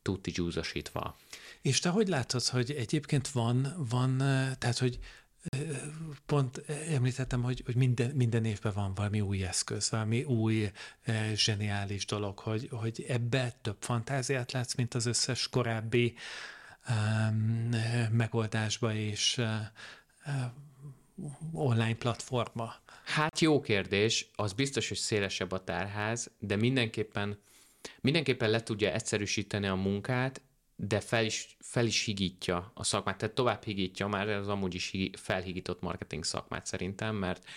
Speaker 3: tuti gyúzasítva.
Speaker 1: És te hogy látod, hogy egyébként van, van tehát, hogy pont említettem, hogy, hogy minden, minden évben van valami új eszköz, valami új zseniális dolog, hogy, hogy ebbe több fantáziát látsz, mint az összes korábbi um, megoldásba és uh, online platforma.
Speaker 3: Hát jó kérdés, az biztos, hogy szélesebb a tárház, de mindenképpen mindenképpen le tudja egyszerűsíteni a munkát, de fel is, fel is higítja a szakmát, tehát tovább higítja már az amúgy is felhigított marketing szakmát szerintem, mert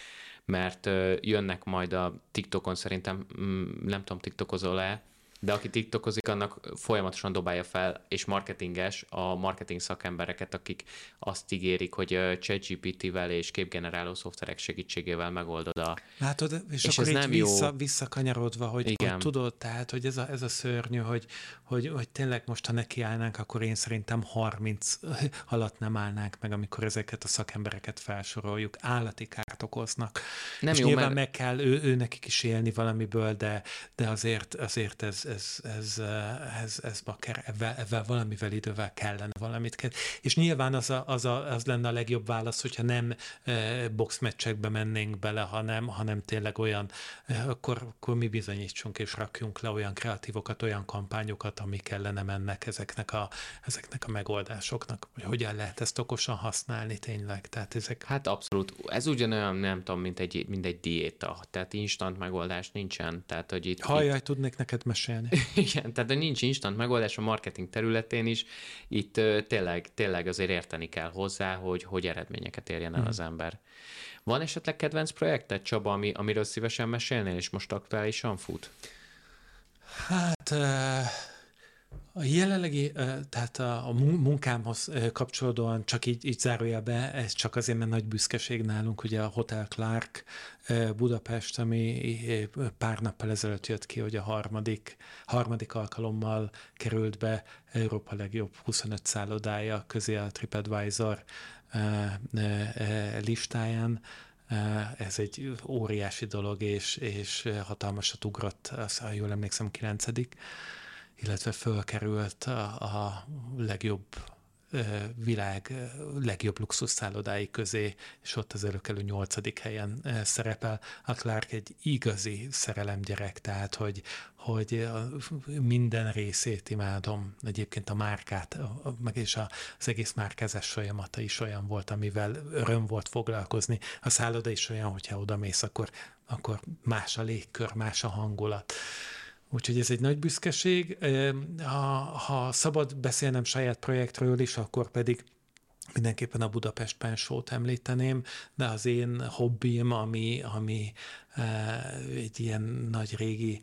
Speaker 3: mert jönnek majd a TikTokon szerintem, mm, nem tudom, TikTokozol-e, de aki TikTokozik, annak folyamatosan dobálja fel, és marketinges a marketing szakembereket, akik azt ígérik, hogy ChatGPT-vel és képgeneráló szoftverek segítségével megoldod a...
Speaker 1: Látod, és, és akkor ez nem vissza, jó. visszakanyarodva, hogy, Igen. hogy tudod, tehát, hogy ez a, ez a szörnyű, hogy, hogy, hogy tényleg most, ha nekiállnánk, akkor én szerintem 30 alatt nem állnánk meg, amikor ezeket a szakembereket felsoroljuk. Állati kárt okoznak. Nem és jó, nyilván mert... meg kell ő, ő nekik is élni valamiből, de, de azért, azért ez, ez, ez, ez, ez bakker, ebben, ebben valamivel idővel kellene valamit kell. És nyilván az, a, az, a, az lenne a legjobb válasz, hogyha nem boxmeccsekbe mennénk bele, hanem, hanem tényleg olyan, akkor, akkor mi bizonyítsunk és rakjunk le olyan kreatívokat, olyan kampányokat, ami kellene mennek ezeknek a, ezeknek a megoldásoknak, hogy hogyan lehet ezt okosan használni tényleg. Tehát ezek...
Speaker 3: Hát abszolút. Ez ugyanolyan, nem tudom, mint egy, mint egy diéta. Tehát instant megoldás nincsen. Tehát, hogy itt,
Speaker 1: Hajjaj, itt... tudnék neked mesélni
Speaker 3: mesélni. Igen, tehát nincs instant megoldás a marketing területén is. Itt tényleg, tényleg azért érteni kell hozzá, hogy hogy eredményeket érjen el mm. az ember. Van esetleg kedvenc projekted, Csaba, ami, amiről szívesen mesélnél, és most aktuálisan fut?
Speaker 1: Hát... Uh a jelenlegi, tehát a munkámhoz kapcsolódóan csak így, így zárulja be, ez csak azért, mert nagy büszkeség nálunk, ugye a Hotel Clark Budapest, ami pár nappal ezelőtt jött ki, hogy a harmadik, harmadik alkalommal került be Európa legjobb 25 szállodája közé a TripAdvisor listáján. Ez egy óriási dolog, és, és hatalmasat ugrott, ha jól emlékszem, kilencedik illetve fölkerült a, a legjobb világ legjobb luxus szállodái közé, és ott az előkelő nyolcadik helyen szerepel. A Clark egy igazi szerelemgyerek, tehát hogy, hogy minden részét imádom. Egyébként a márkát, meg és az egész márkázás folyamata is olyan volt, amivel öröm volt foglalkozni. A szálloda is olyan, hogyha oda mész, akkor, akkor más a légkör, más a hangulat. Úgyhogy ez egy nagy büszkeség. Ha, ha szabad beszélnem saját projektről is, akkor pedig mindenképpen a Budapest Pensót említeném, de az én hobbim, ami, ami egy ilyen nagy régi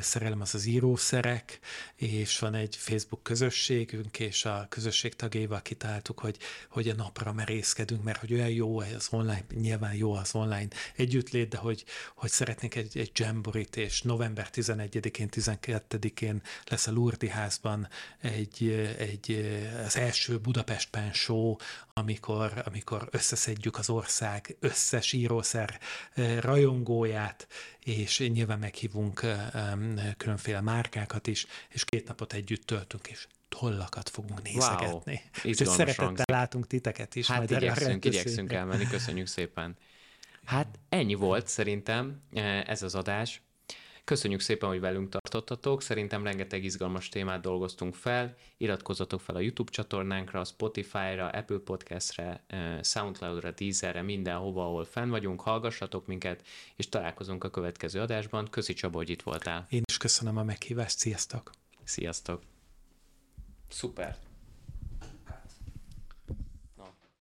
Speaker 1: szerelem az az írószerek, és van egy Facebook közösségünk, és a közösség tagjaival kitáltuk, hogy, hogy a napra merészkedünk, mert hogy olyan jó az online, nyilván jó az online együttlét, de hogy, hogy szeretnénk egy, egy jamborit, és november 11-én, 12-én lesz a Lurdi házban egy, egy, az első Budapest Pensó, amikor, amikor összeszedjük az ország összes írószer rajongóját, és nyilván meghívunk különféle márkákat is, és két napot együtt töltünk, és tollakat fogunk nézegetni. Wow, és szeretettel látunk titeket is.
Speaker 3: Hát majd igyekszünk, igyekszünk elmenni, köszönjük szépen. Hát ennyi volt szerintem ez az adás. Köszönjük szépen, hogy velünk tartottatok. Szerintem rengeteg izgalmas témát dolgoztunk fel. Iratkozzatok fel a YouTube csatornánkra, Spotify-ra, Apple Podcast-re, eh, SoundCloud-ra, Deezerre, mindenhova, ahol fenn vagyunk. Hallgassatok minket, és találkozunk a következő adásban. Köszi Csaba, hogy itt voltál.
Speaker 1: Én is köszönöm a meghívást. Sziasztok!
Speaker 3: Sziasztok! Szuper!